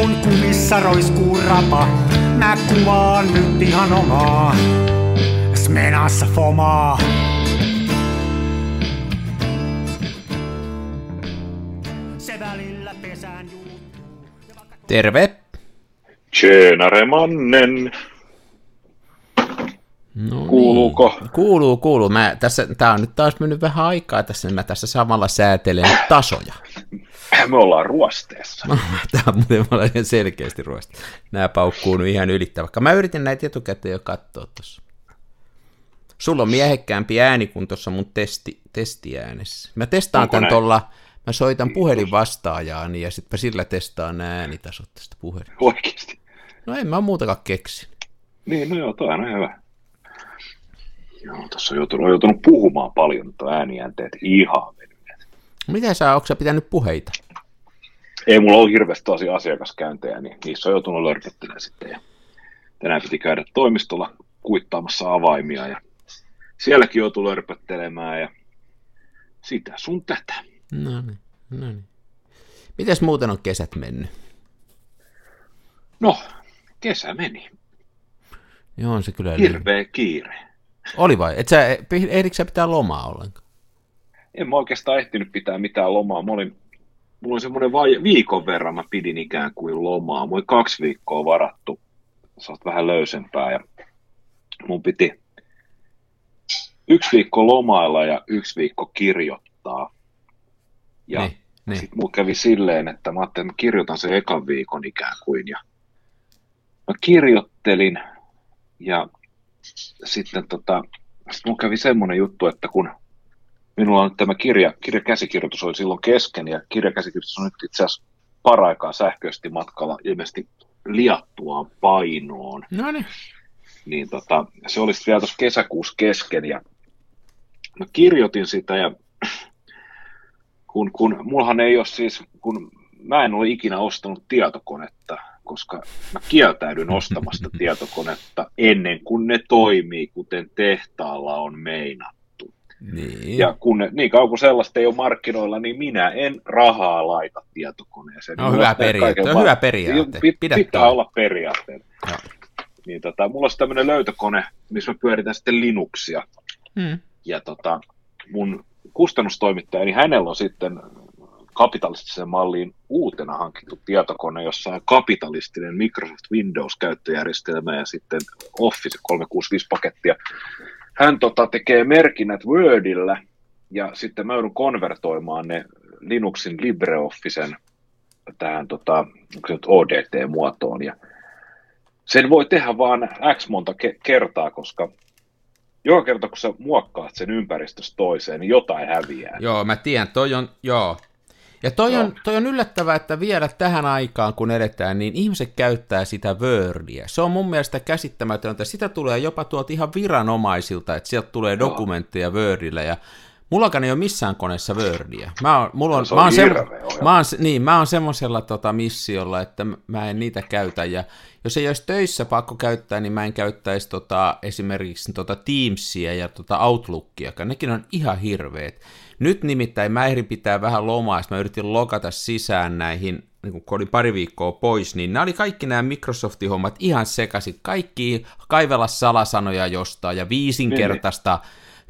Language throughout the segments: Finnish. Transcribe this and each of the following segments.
kun kumissa roiskuu rapa, mä kuvaan nyt ihan omaa. Smenassa fomaa. Se välillä pesään juuttuu. Terve! Tjenare mannen. No Kuuluuko? Niin. Kuuluu, kuuluu. Mä tässä, tää on nyt taas mennyt vähän aikaa tässä, niin mä tässä samalla säätelen tasoja. Me ollaan ruosteessa. Tää on muuten mä olen selkeästi ruoasta. Nää paukkuu nyt ihan ylittävä. Vaikka mä yritin näitä etukäteen jo katsoa tuossa. Sulla on miehekkäämpi ääni kuin tuossa mun testi, testiäänessä. Mä testaan Onko tän näin? tuolla, mä soitan puhelinvastaajaani ja sitten sillä testaan nämä äänitasot tästä puhelin. Oikeesti. No en mä muutakaan keksi. Niin, no joo, toi on hyvä. Joo, tässä on joutunut, on joutunut puhumaan paljon, mutta ääniänteet ihan. Miten sä, onko sä pitänyt puheita? Ei mulla ole hirveästi tosi asiakaskäyntejä, niin niissä on joutunut lörpöttelemään sitten. Ja tänään piti käydä toimistolla kuittaamassa avaimia ja sielläkin joutui lörpöttelemään ja sitä sun tätä. No niin, no niin. Mites muuten on kesät mennyt? No, kesä meni. Joo, on se kyllä. niin. Hirveä kiire. Oli vai? Et sä, ehdikö sä pitää lomaa ollenkaan? En mä oikeastaan ehtinyt pitää mitään lomaa. Mä olin, mulla oli semmoinen vai, viikon verran mä pidin ikään kuin lomaa. Mulla oli kaksi viikkoa varattu. Sä oot vähän löysempää ja mun piti yksi viikko lomailla ja yksi viikko kirjoittaa. Ja Niin, niin. sitten mulla kävi silleen, että mä ajattelin, että mä kirjoitan sen ekan viikon ikään kuin. Ja mä kirjoittelin ja sitten tota, sit mulla kävi semmoinen juttu, että kun minulla on tämä kirja, kirjakäsikirjoitus oli silloin kesken ja kirjakäsikirjoitus on nyt itse asiassa paraikaa sähköisesti matkalla ilmeisesti liattuaan painoon, No niin. niin tota, se oli sitten vielä tuossa kesäkuussa kesken ja mä kirjoitin sitä ja kun, kun mullahan ei ole siis, kun mä en ole ikinä ostanut tietokonetta, koska mä kieltäydyn ostamasta tietokonetta ennen kuin ne toimii, kuten tehtaalla on meinattu. Niin. Ja kun ne, niin kauan kuin sellaista ei ole markkinoilla, niin minä en rahaa laita tietokoneeseen. No, hyvä on periaate. On vaan- hyvä periaate. Pit, Pidä pitää olla periaatteet. Joo. Niin tota, mulla on tämmöinen löytökone, missä mä pyöritän sitten Linuxia. Hmm. Ja tota, mun kustannustoimittaja, niin hänellä on sitten kapitalistiseen malliin uutena hankittu tietokone, jossa on kapitalistinen Microsoft Windows-käyttöjärjestelmä ja sitten Office 365-pakettia. Hän tota, tekee merkinnät Wordillä ja sitten mä joudun konvertoimaan ne Linuxin LibreOfficen tähän tota, ODT-muotoon. Ja sen voi tehdä vaan X monta ke- kertaa, koska joka kerta kun sä muokkaat sen ympäristöstä toiseen, niin jotain häviää. Joo, mä tiedän, toi on, joo. Ja toi on, toi on yllättävää, että vielä tähän aikaan, kun edetään, niin ihmiset käyttää sitä Wordia. Se on mun mielestä käsittämätöntä. Sitä tulee jopa tuolta ihan viranomaisilta, että sieltä tulee dokumentteja Wordillä ja Mullakaan ei ole missään koneessa Wordia. Mä oon, mulla on, Se mä on oon, sem, hirveä ohjelma. mä oon, se- niin, mä oon semmoisella tota, missiolla, että mä en niitä käytä. Ja jos ei olisi töissä pakko käyttää, niin mä en käyttäisi tota, esimerkiksi tota Teamsia ja tota Outlookiakaan. Nekin on ihan hirveet. Nyt nimittäin mä ehdin pitää vähän lomaa, mä yritin logata sisään näihin, niin kun olin pari viikkoa pois, niin nämä oli kaikki nämä Microsoftin hommat ihan sekaisin. Kaikki kaivella salasanoja jostain ja viisinkertaista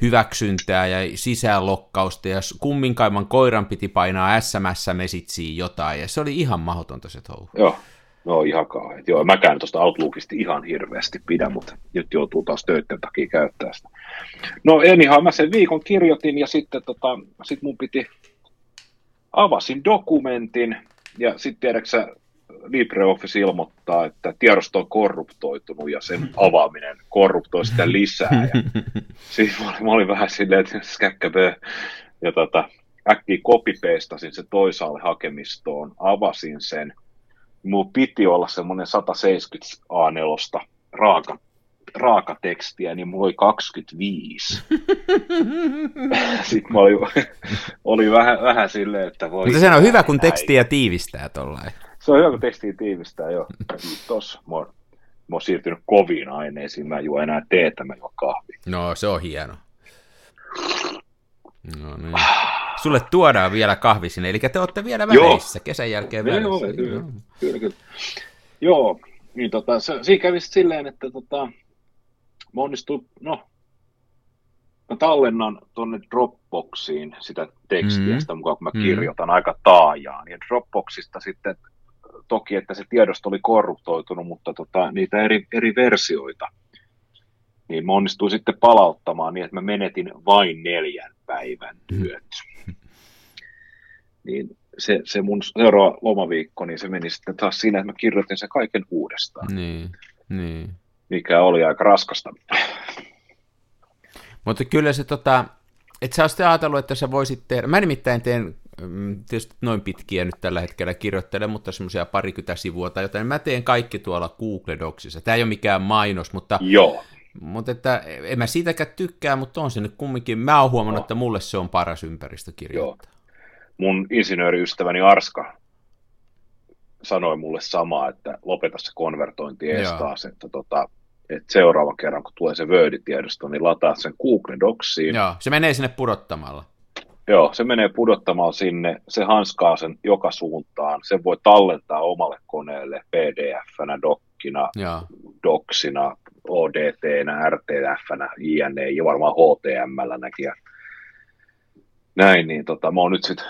hyväksyntää ja sisäänlokkausta ja kumminkaiman koiran piti painaa SMS-mesitsiin jotain ja se oli ihan mahdotonta se touhu. Joo, no ihan kauheat. Joo, mäkään tuosta Outlookista ihan hirveästi pidä, mutta nyt joutuu taas töiden takia käyttää sitä. No anyhow, mä sen viikon kirjoitin ja sitten tota, sit mun piti, avasin dokumentin ja sitten tiedäksä, LibreOffice ilmoittaa, että tiedosto on korruptoitunut ja sen avaaminen korruptoi sitä lisää. Ja siis mä olin, mä olin vähän silleen, että skäkkäbö. Ja tota, äkkiä copy-pastasin se toisaalle hakemistoon, avasin sen. Mulla piti olla semmoinen 170 A4 raaka, raaka tekstiä, niin mulla oli 25. Sitten mä olin, oli vähän, vähän silleen, että voi... Mutta sehän on hyvä, kun näin. tekstiä tiivistää tollain. Se on hyvä, kun tekstiä tiivistää, joo. Kiitos. Mä oon, mä oon siirtynyt koviin aineisiin, mä en juo enää teetä, mä juon kahvia. No, se on hieno. No niin. Sulle tuodaan vielä kahvi sinne, eli te olette vielä välissä, kesän jälkeen välissä. Joo, kyllä, kyllä, kyllä. Joo, niin tota, se, siinä kävi silleen, että tota, mä onnistuin, no, mä tallennan tuonne Dropboxiin sitä tekstiä mm-hmm. sitä mukaan, kun mä mm-hmm. kirjoitan mm-hmm. aika taajaan. Ja Dropboxista sitten toki, että se tiedosto oli korruptoitunut, mutta tota, niitä eri, eri versioita, niin mä onnistuin sitten palauttamaan niin, että mä menetin vain neljän päivän työt. Niin se, se mun seuraava lomaviikko, niin se meni sitten taas siinä, että mä kirjoitin sen kaiken uudestaan. Niin, niin. Mikä oli aika raskasta. Mutta kyllä se tota, et sä sitten ajatellut, että sä voisit tehdä, mä nimittäin teen mm, tietysti noin pitkiä nyt tällä hetkellä kirjoittelen, mutta semmoisia parikymmentä sivua tai jotain. Mä teen kaikki tuolla Google Docsissa. Tämä ei ole mikään mainos, mutta, Joo. Mutta että en mä siitäkään tykkää, mutta on se nyt kumminkin. Mä oon huomannut, no. että mulle se on paras ympäristö kirjoittaa. Joo. Mun insinööriystäväni Arska sanoi mulle samaa, että lopeta se konvertointi ees taas, että tota, että seuraava kerran, kun tulee se Word-tiedosto, niin lataa sen Google Docsiin. Joo, se menee sinne pudottamalla. Joo, se menee pudottamalla sinne, se hanskaa sen joka suuntaan, se voi tallentaa omalle koneelle PDF-nä, dokkina, Joo. doksina, ODT-nä, RTF-nä, INE ja varmaan HTML-näkin. Ja näin, niin tota, mä oon nyt sitten,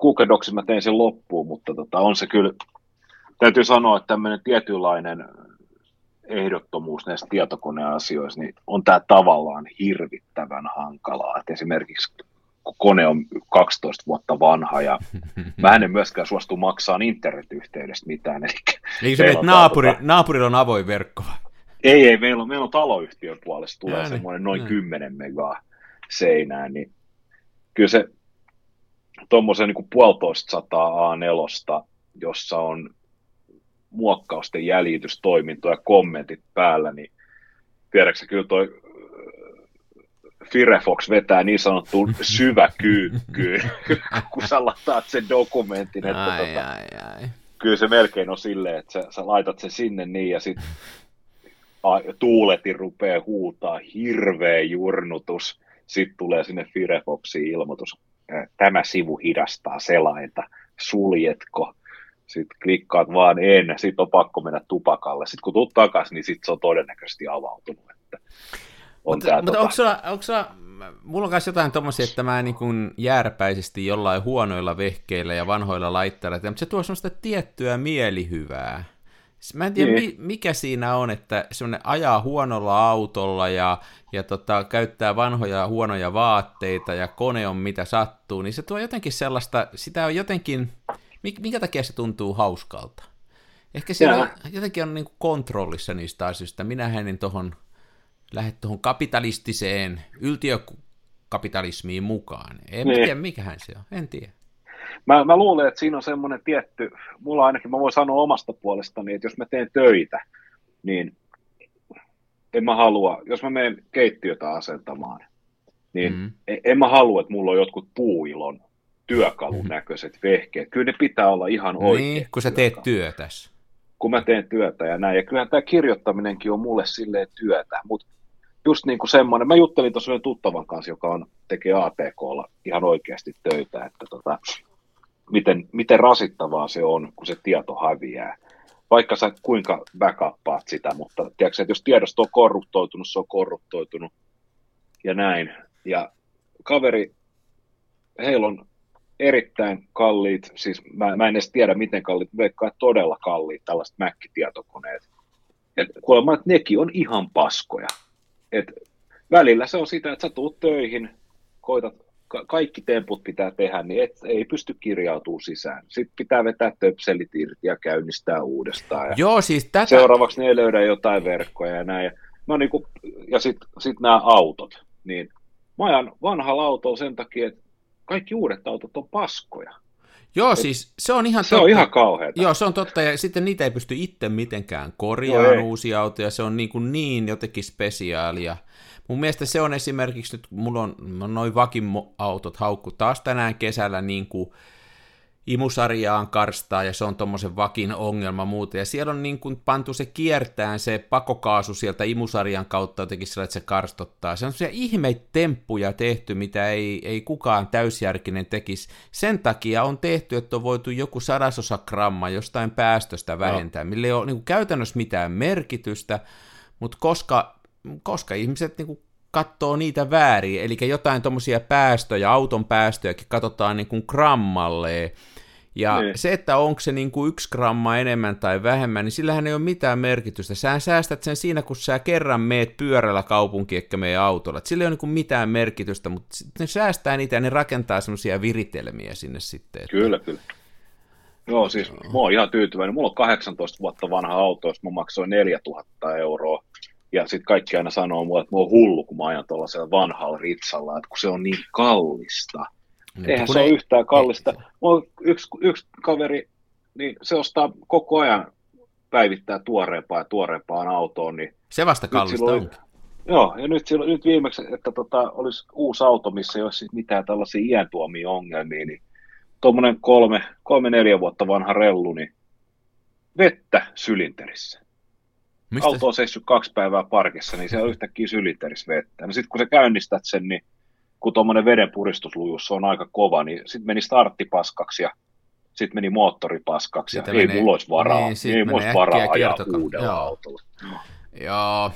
Google Docsin mä tein sen loppuun, mutta tota, on se kyllä, täytyy sanoa, että tämmöinen tietynlainen ehdottomuus näissä tietokoneasioissa, niin on tämä tavallaan hirvittävän hankalaa. Et esimerkiksi kun kone on 12 vuotta vanha ja mä en myöskään suostu maksaa internetyhteydestä mitään. Eli niin se naapuri, tota, naapurilla on avoin verkko. Ei, ei, meillä on, meillä on taloyhtiön puolesta tulee Ääni. semmoinen noin Ääni. 10 megaa seinään, niin kyllä se tuommoisen niin puolitoista sataa A4, jossa on muokkausten jäljitystoiminto ja kommentit päällä, niin tiedätkö kyllä toi äh, Firefox vetää niin sanottuun syväkyykkyyn, kun sä lataat sen dokumentin. Että ai, tota, ai, ai. Kyllä se melkein on silleen, että sä, sä laitat sen sinne niin ja sitten tuuletin rupeaa huutaa, hirveä jurnutus, sitten tulee sinne Firefoxiin ilmoitus, tämä sivu hidastaa selainta, suljetko, sitten klikkaat vaan en, sitten on pakko mennä tupakalle. Sitten kun tulet takaisin, niin sitten se on todennäköisesti avautunut. Että on mutta, mutta tota... onko, sulla, onko sulla, mulla on myös jotain tommosia, että mä niin kuin järpäisesti jollain huonoilla vehkeillä ja vanhoilla laitteilla, mutta se tuo semmoista tiettyä mielihyvää. Mä en tiedä, niin. mikä siinä on, että semmoinen ajaa huonolla autolla ja, ja tota, käyttää vanhoja huonoja vaatteita ja kone on mitä sattuu, niin se tuo jotenkin sellaista, sitä on jotenkin, minkä takia se tuntuu hauskalta? Ehkä se on, jotenkin on niin kontrollissa niistä asioista. Minä en tuohon lähde tuohon kapitalistiseen yltiökapitalismiin mukaan. En niin. tiedä, mikähän se on. En tiedä. Mä, mä luulen, että siinä on semmoinen tietty, mulla ainakin, mä voin sanoa omasta puolestani, että jos mä teen töitä, niin en mä halua, jos mä menen keittiötä asentamaan, niin mm. en, en mä halua, että mulla on jotkut puuilon työkalun mm-hmm. näköiset vehkeet. Kyllä ne pitää olla ihan oikein. Niin, kun sä teet työtä. Kun mä teen työtä ja näin. Ja kyllähän tämä kirjoittaminenkin on mulle silleen työtä, mutta just niin kuin semmoinen, mä juttelin tuossa tuttavan kanssa, joka on, tekee ATKlla ihan oikeasti töitä, että tota, miten, miten rasittavaa se on, kun se tieto häviää. Vaikka sä kuinka backuppaat sitä, mutta tiedätkö, että jos tiedosto on korruptoitunut, se on korruptoitunut ja näin. Ja kaveri, heillä on erittäin kalliit, siis mä, mä en edes tiedä miten kalliit, veikkaa todella kalliit tällaiset Mac-tietokoneet. Et kuulemma, että nekin on ihan paskoja. Et välillä se on sitä, että sä tuut töihin, koitat, ka- kaikki temput pitää tehdä, niin et, ei pysty kirjautumaan sisään. Sitten pitää vetää töpselit irti ja käynnistää uudestaan. Ja Joo, siis tätä... Seuraavaksi ne ei löydä jotain verkkoja ja näin. No niin kuin, ja sitten sit nämä autot, niin mä ajan vanhalla autolla sen takia, että kaikki uudet autot on paskoja. Joo, Et siis se on ihan Se totta. on ihan kauheata. Joo, se on totta, ja sitten niitä ei pysty itse mitenkään korjaamaan no uusia autoja, se on niin, kuin niin jotenkin spesiaalia. Mun mielestä se on esimerkiksi nyt, mulla on, noin vakin autot haukku taas tänään kesällä niin kuin imusarjaan karstaa ja se on tuommoisen vakin ongelma muuta. Ja siellä on niin kuin pantu se kiertään se pakokaasu sieltä imusarjan kautta jotenkin sillä, että se karstottaa. Se on sellaisia ihmeitemppuja tehty, mitä ei, ei kukaan täysjärkinen tekisi. Sen takia on tehty, että on voitu joku sadasosa gramma jostain päästöstä vähentää, no. millä ei ole niin kuin käytännössä mitään merkitystä, mutta koska, koska ihmiset niin kuin katsoo niitä väärin, eli jotain tuommoisia päästöjä, auton päästöjäkin katsotaan niin kuin grammalleen, ja niin. se, että onko se niin kuin yksi gramma enemmän tai vähemmän, niin sillähän ei ole mitään merkitystä. Sä säästät sen siinä, kun sä kerran meet pyörällä kaupunkiin, ehkä meidän autolla. Et sillä ei ole niin mitään merkitystä, mutta ne säästää niitä ja ne rakentaa semmoisia viritelmiä sinne sitten. Että... Kyllä, kyllä. Joo, siis Joo. mä oon ihan tyytyväinen. Mulla on 18 vuotta vanha auto, jos mä maksoin 4000 euroa. Ja sitten kaikki aina sanoo mulle, että mä oon hullu, kun mä ajan tuollaisella vanhalla ritsalla, että kun se on niin kallista. Niin, Eihän se ei, ole yhtään kallista. Ei. Mulla yksi, yksi kaveri, niin se ostaa koko ajan päivittää tuoreempaa ja tuoreempaan autoon. Niin se vasta kallista on. Joo, ja nyt, silloin, nyt viimeksi, että tota, olisi uusi auto, missä ei olisi mitään tällaisia iän tuomia ongelmia, niin tuommoinen kolme, kolme, neljä vuotta vanha rellu, niin vettä sylinterissä. Mistä Auto on seissyt kaksi päivää parkissa, niin se on yhtäkkiä sylinterissä vettä. No sitten kun sä käynnistät sen, niin kun tuommoinen vedenpuristuslujuus on aika kova, niin sitten meni starttipaskaksi ja sitten meni moottoripaskaksi sitten ja menee, ei mulla olisi varaa, niin, ei mulla olisi varaa ajaa uudella Joo. autolla. Joo,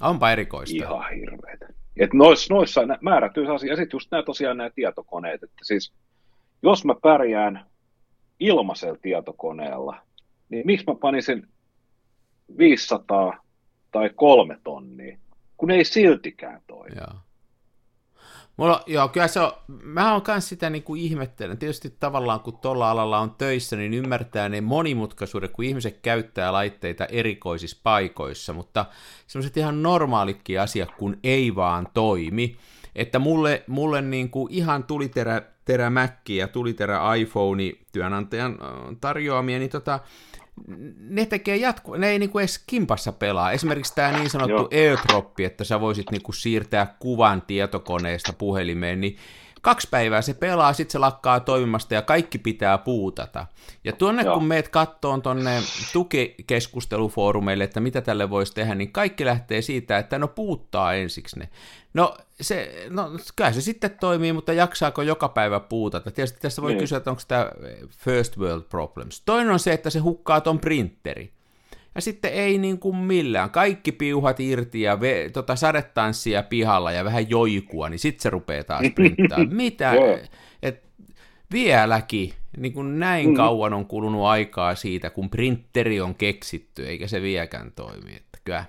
onpa erikoista. Ihan hirveetä. Et noissa, noissa määrätyy asia, ja sitten just nämä tosiaan nämä tietokoneet, että siis jos mä pärjään ilmaisella tietokoneella, niin miksi mä panisin 500 tai kolme tonnia, kun ei siltikään toimi. Joo. Mulla, joo, kyllä se on, mä oon kans sitä niin kuin ihmettelen. Tietysti tavallaan kun tuolla alalla on töissä, niin ymmärtää ne monimutkaisuudet, kun ihmiset käyttää laitteita erikoisissa paikoissa, mutta semmoiset ihan normaalitkin asiat, kun ei vaan toimi. Että mulle, mulle niin kuin ihan tuliterä terä Mac ja tuliterä iPhone työnantajan tarjoamia, niin tota, ne tekee jatku, ne ei niinku edes kimpassa pelaa. Esimerkiksi tämä niin sanottu airdroppi, että sä voisit niinku siirtää kuvan tietokoneesta puhelimeen, niin kaksi päivää se pelaa, sitten se lakkaa toimimasta ja kaikki pitää puutata. Ja tuonne Joo. kun meet kattoon tuonne tukikeskustelufoorumeille, että mitä tälle voisi tehdä, niin kaikki lähtee siitä, että no puuttaa ensiksi ne. No, se, no kyllä se sitten toimii, mutta jaksaako joka päivä puutata? Tietysti tässä voi niin. kysyä, että onko tämä first world problems. Toinen on se, että se hukkaa ton printeri. Ja sitten ei niin kuin millään. Kaikki piuhat irti ja ve, tota sadetanssia pihalla ja vähän joikua, niin sitten se rupeaa taas printtaa. Mitä? Et vieläkin niin kuin näin mm. kauan on kulunut aikaa siitä, kun printeri on keksitty, eikä se vieläkään toimi. Että kyllä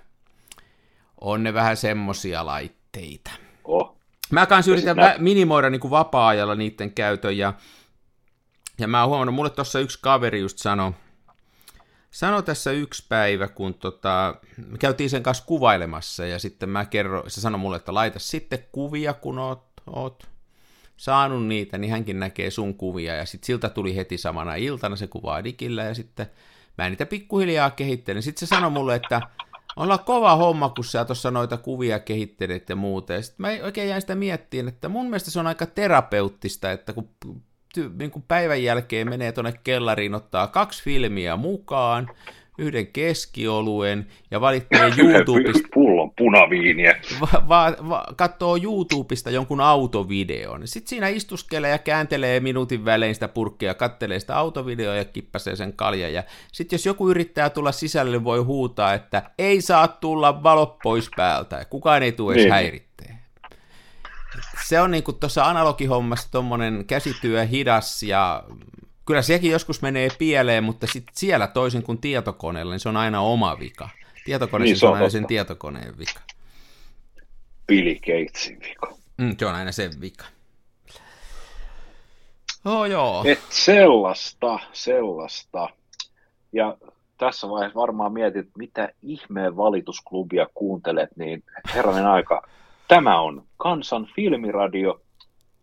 on ne vähän semmosia laitteita. Oh. Mä kanssa yritän nä- minimoida niin kuin vapaa-ajalla niiden käytön, ja, ja mä oon huomannut, mulle tuossa yksi kaveri just sanoi, sano tässä yksi päivä, kun tota, me käytiin sen kanssa kuvailemassa ja sitten mä kerron, se sanoi mulle, että laita sitten kuvia, kun oot, oot saanut niitä, niin hänkin näkee sun kuvia ja sitten siltä tuli heti samana iltana se kuvaa digillä ja sitten mä niitä pikkuhiljaa kehittelen. Sitten se sanoi mulle, että olla kova homma, kun sä tuossa noita kuvia kehittelet ja muuta. Ja sitten mä oikein jäin sitä miettiin, että mun mielestä se on aika terapeuttista, että kun niin kuin päivän jälkeen menee tuonne kellariin, ottaa kaksi filmiä mukaan, yhden keskioluen ja valitsee YouTubesta... pullon punaviiniä. Va, va, va, katsoo YouTubesta jonkun autovideon. Sitten siinä istuskelee ja kääntelee minuutin välein sitä purkkia, kattelee sitä autovideoa ja kippasee sen kaljan. Ja sitten jos joku yrittää tulla sisälle, voi huutaa, että ei saa tulla valo pois päältä. Kukaan ei tule edes niin. häiritteen se on niin tuossa analogihommassa tuommoinen käsityö hidas ja kyllä sekin joskus menee pieleen, mutta sit siellä toisin kuin tietokoneella, niin se on aina oma vika. Tietokone niin, se on aina sen tietokoneen vika. Billy Gatesin vika. Mm, se on aina sen vika. Oh, joo. Et sellaista, sellaista. Ja tässä vaiheessa varmaan mietit, mitä ihmeen valitusklubia kuuntelet, niin herranen aika, Tämä on Kansan filmiradio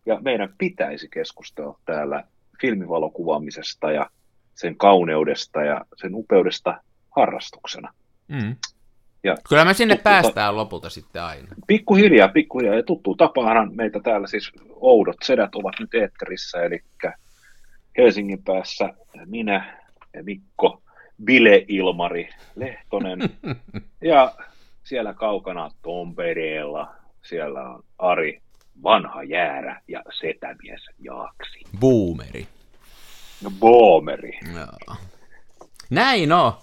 ja meidän pitäisi keskustella täällä filmivalokuvaamisesta ja sen kauneudesta ja sen upeudesta harrastuksena. Mm. Ja Kyllä me sinne tuttu, päästään lopulta sitten aina. Pikkuhiljaa, pikkuhiljaa. Ja tuttu tapaanhan meitä täällä siis oudot sedät ovat nyt eetterissä, eli Helsingin päässä minä, Mikko, Bile Ilmari Lehtonen ja siellä kaukana Tompereella siellä on Ari vanha jäärä ja setämies Jaaksi. Boomeri. No boomeri. Joo. Näin on.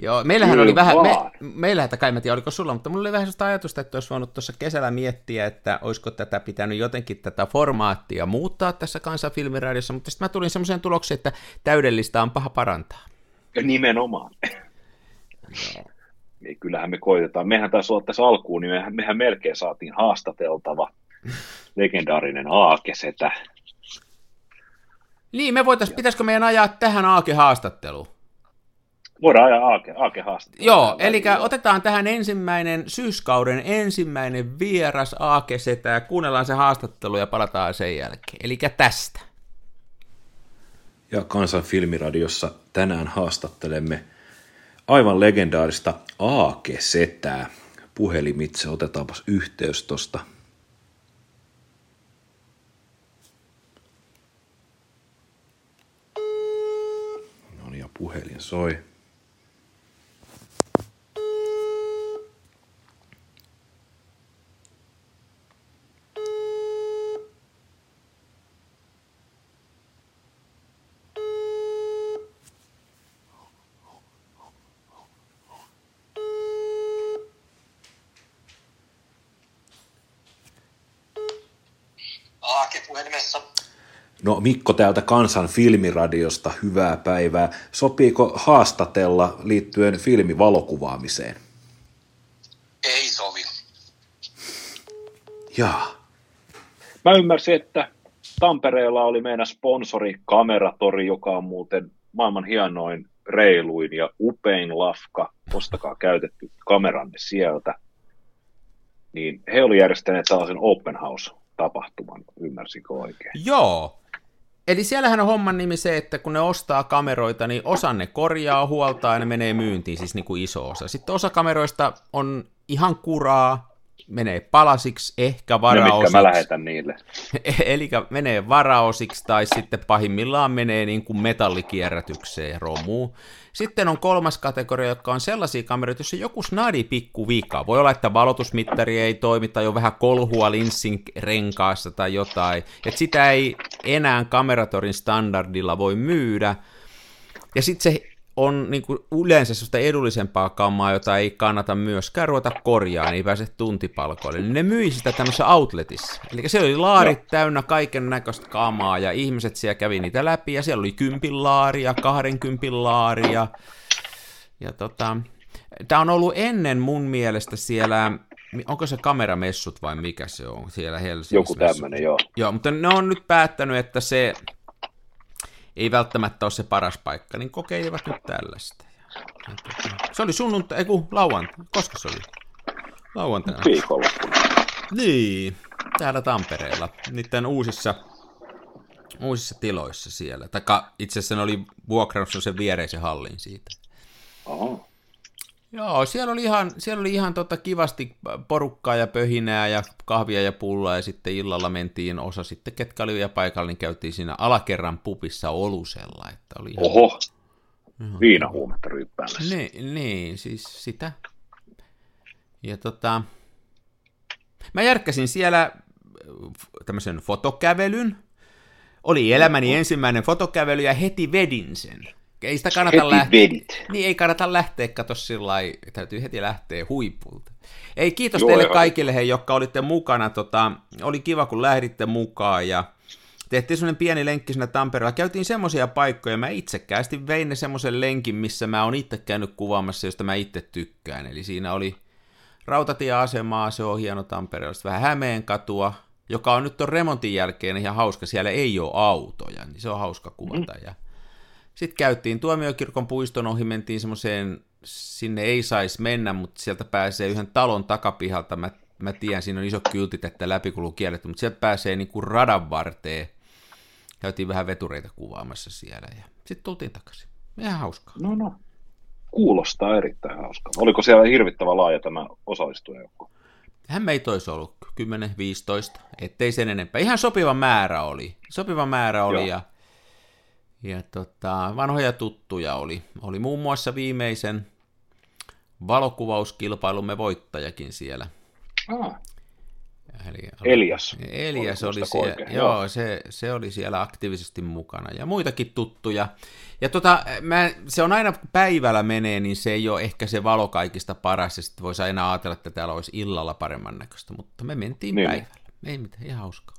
Joo, meillähän Kyllä oli vähän, me, meillähän, kai mä tiedä, oliko sulla, mutta mulla oli vähän sellaista ajatusta, että olisi voinut tuossa kesällä miettiä, että olisiko tätä pitänyt jotenkin tätä formaattia muuttaa tässä kansanfilmiradiossa, mutta sitten mä tulin semmoiseen tulokseen, että täydellistä on paha parantaa. Ja nimenomaan. Joo. Niin kyllähän me koitetaan. Mehän taisi olla tässä alkuun, niin mehän, mehän melkein saatiin haastateltava legendaarinen Aakesetä. Niin, me voitaisiin, pitäisikö meidän ajaa tähän Aake-haastatteluun? Voidaan ajaa Aake, Aake haastattelua. Joo, eli otetaan tähän ensimmäinen syyskauden ensimmäinen vieras Aake Setä ja kuunnellaan se haastattelu ja palataan sen jälkeen. Eli tästä. Ja Kansan filmiradiossa tänään haastattelemme aivan legendaarista Aake Setää. Puhelimitse otetaanpas yhteys tuosta No niin, ja puhelin soi. No Mikko täältä Kansan filmiradiosta, hyvää päivää. Sopiiko haastatella liittyen filmivalokuvaamiseen? Ei sovi. Jaa. Mä ymmärsin, että Tampereella oli meidän sponsori Kameratori, joka on muuten maailman hienoin, reiluin ja upein lafka. Ostakaa käytetty kameranne sieltä. Niin he oli järjestäneet tällaisen open house-tapahtuman, ymmärsikö oikein? Joo, Eli siellähän on homman nimi se, että kun ne ostaa kameroita, niin osa ne korjaa, huoltaa ja ne menee myyntiin, siis niin kuin iso osa. Sitten osa kameroista on ihan kuraa, menee palasiksi, ehkä varaosiksi. No, mä lähetän niille. Eli menee varaosiksi tai sitten pahimmillaan menee niin kuin metallikierrätykseen romuun. Sitten on kolmas kategoria, joka on sellaisia kameroita, joissa joku snadi pikku vika. Voi olla, että valotusmittari ei toimi tai on vähän kolhua linssin renkaassa tai jotain. Että sitä ei enää kameratorin standardilla voi myydä. Ja sitten se on niin kuin yleensä sellaista edullisempaa kammaa, jota ei kannata myöskään ruveta korjaa, niin ei pääse tuntipalkoille. Niin ne myi sitä tämmöisessä outletissa. Eli se oli laarit no. täynnä kaiken näköistä kamaa, ja ihmiset siellä kävi niitä läpi, ja siellä oli kympin laari ja kahden kympin laari, ja, ja tota, tämä on ollut ennen mun mielestä siellä, onko se kameramessut vai mikä se on siellä Helsingissä? Joku tämmöinen, joo. Joo, mutta ne on nyt päättänyt, että se ei välttämättä ole se paras paikka, niin kokeilivat nyt tällaista. Se oli sunnuntai, ei kun lauantai, koska se oli? Lauantaina. Viikonloppuna. Niin, täällä Tampereella, niiden uusissa, uusissa tiloissa siellä. Taka itse asiassa ne oli vuokrannut sen viereisen hallin siitä. Oho. Joo, siellä oli ihan, siellä oli ihan tota kivasti porukkaa ja pöhinää ja kahvia ja pullaa ja sitten illalla mentiin osa sitten, ketkä oli vielä paikalla, niin käytiin siinä alakerran pupissa Olusella. Että oli ihan... Oho, viinahuumetta ryyppäämässä. Niin, niin, siis sitä. Ja tota, mä järkkäsin siellä tämmöisen fotokävelyn. Oli elämäni ensimmäinen fotokävely ja heti vedin sen. Ei sitä kannata lähteä. Niin, ei kannata lähteä, kato sillä täytyy heti lähteä huipulta. Ei, kiitos Joo, teille jo. kaikille, he, jotka olitte mukana. Tota, oli kiva, kun lähditte mukaan ja tehtiin semmoinen pieni lenkki sinne Tampereella. Käytiin semmoisia paikkoja, mä itsekkäästi vein ne semmoisen lenkin, missä mä oon itse käynyt kuvaamassa, josta mä itse tykkään. Eli siinä oli rautatieasemaa, se on hieno Tampereella, vähän Hämeen katua, joka on nyt ton remontin jälkeen ihan hauska, siellä ei ole autoja, niin se on hauska kuvata. Mm. Ja sitten käytiin Tuomiokirkon puiston ohi, mentiin semmoiseen, sinne ei saisi mennä, mutta sieltä pääsee yhden talon takapihalta. Mä, mä tiedän, siinä on iso kyltit, että läpikulu kielletty, mutta sieltä pääsee niin kuin radan varteen. Käytiin vähän vetureita kuvaamassa siellä ja sitten tultiin takaisin. Ihan hauskaa. No no, kuulostaa erittäin hauskaa. Oliko siellä hirvittävä laaja tämä osallistujajoukko? Hän meitä olisi ollut 10-15, ettei sen enempää. Ihan sopiva määrä oli. Sopiva määrä oli Joo. ja Ja tota, vanhoja tuttuja oli. Oli muun muassa viimeisen valokuvauskilpailumme voittajakin siellä. Ah, Eli, Elias. Elias oli siellä, oikein? joo, Joo. se, se oli siellä aktiivisesti mukana ja muitakin tuttuja. Ja tota, mä, se on aina, kun päivällä menee, niin se ei ole ehkä se valo kaikista paras, ja sitten voisi aina ajatella, että täällä olisi illalla paremman näköistä, mutta me mentiin Niin. päivällä. Ei mitään, ihan hauskaa.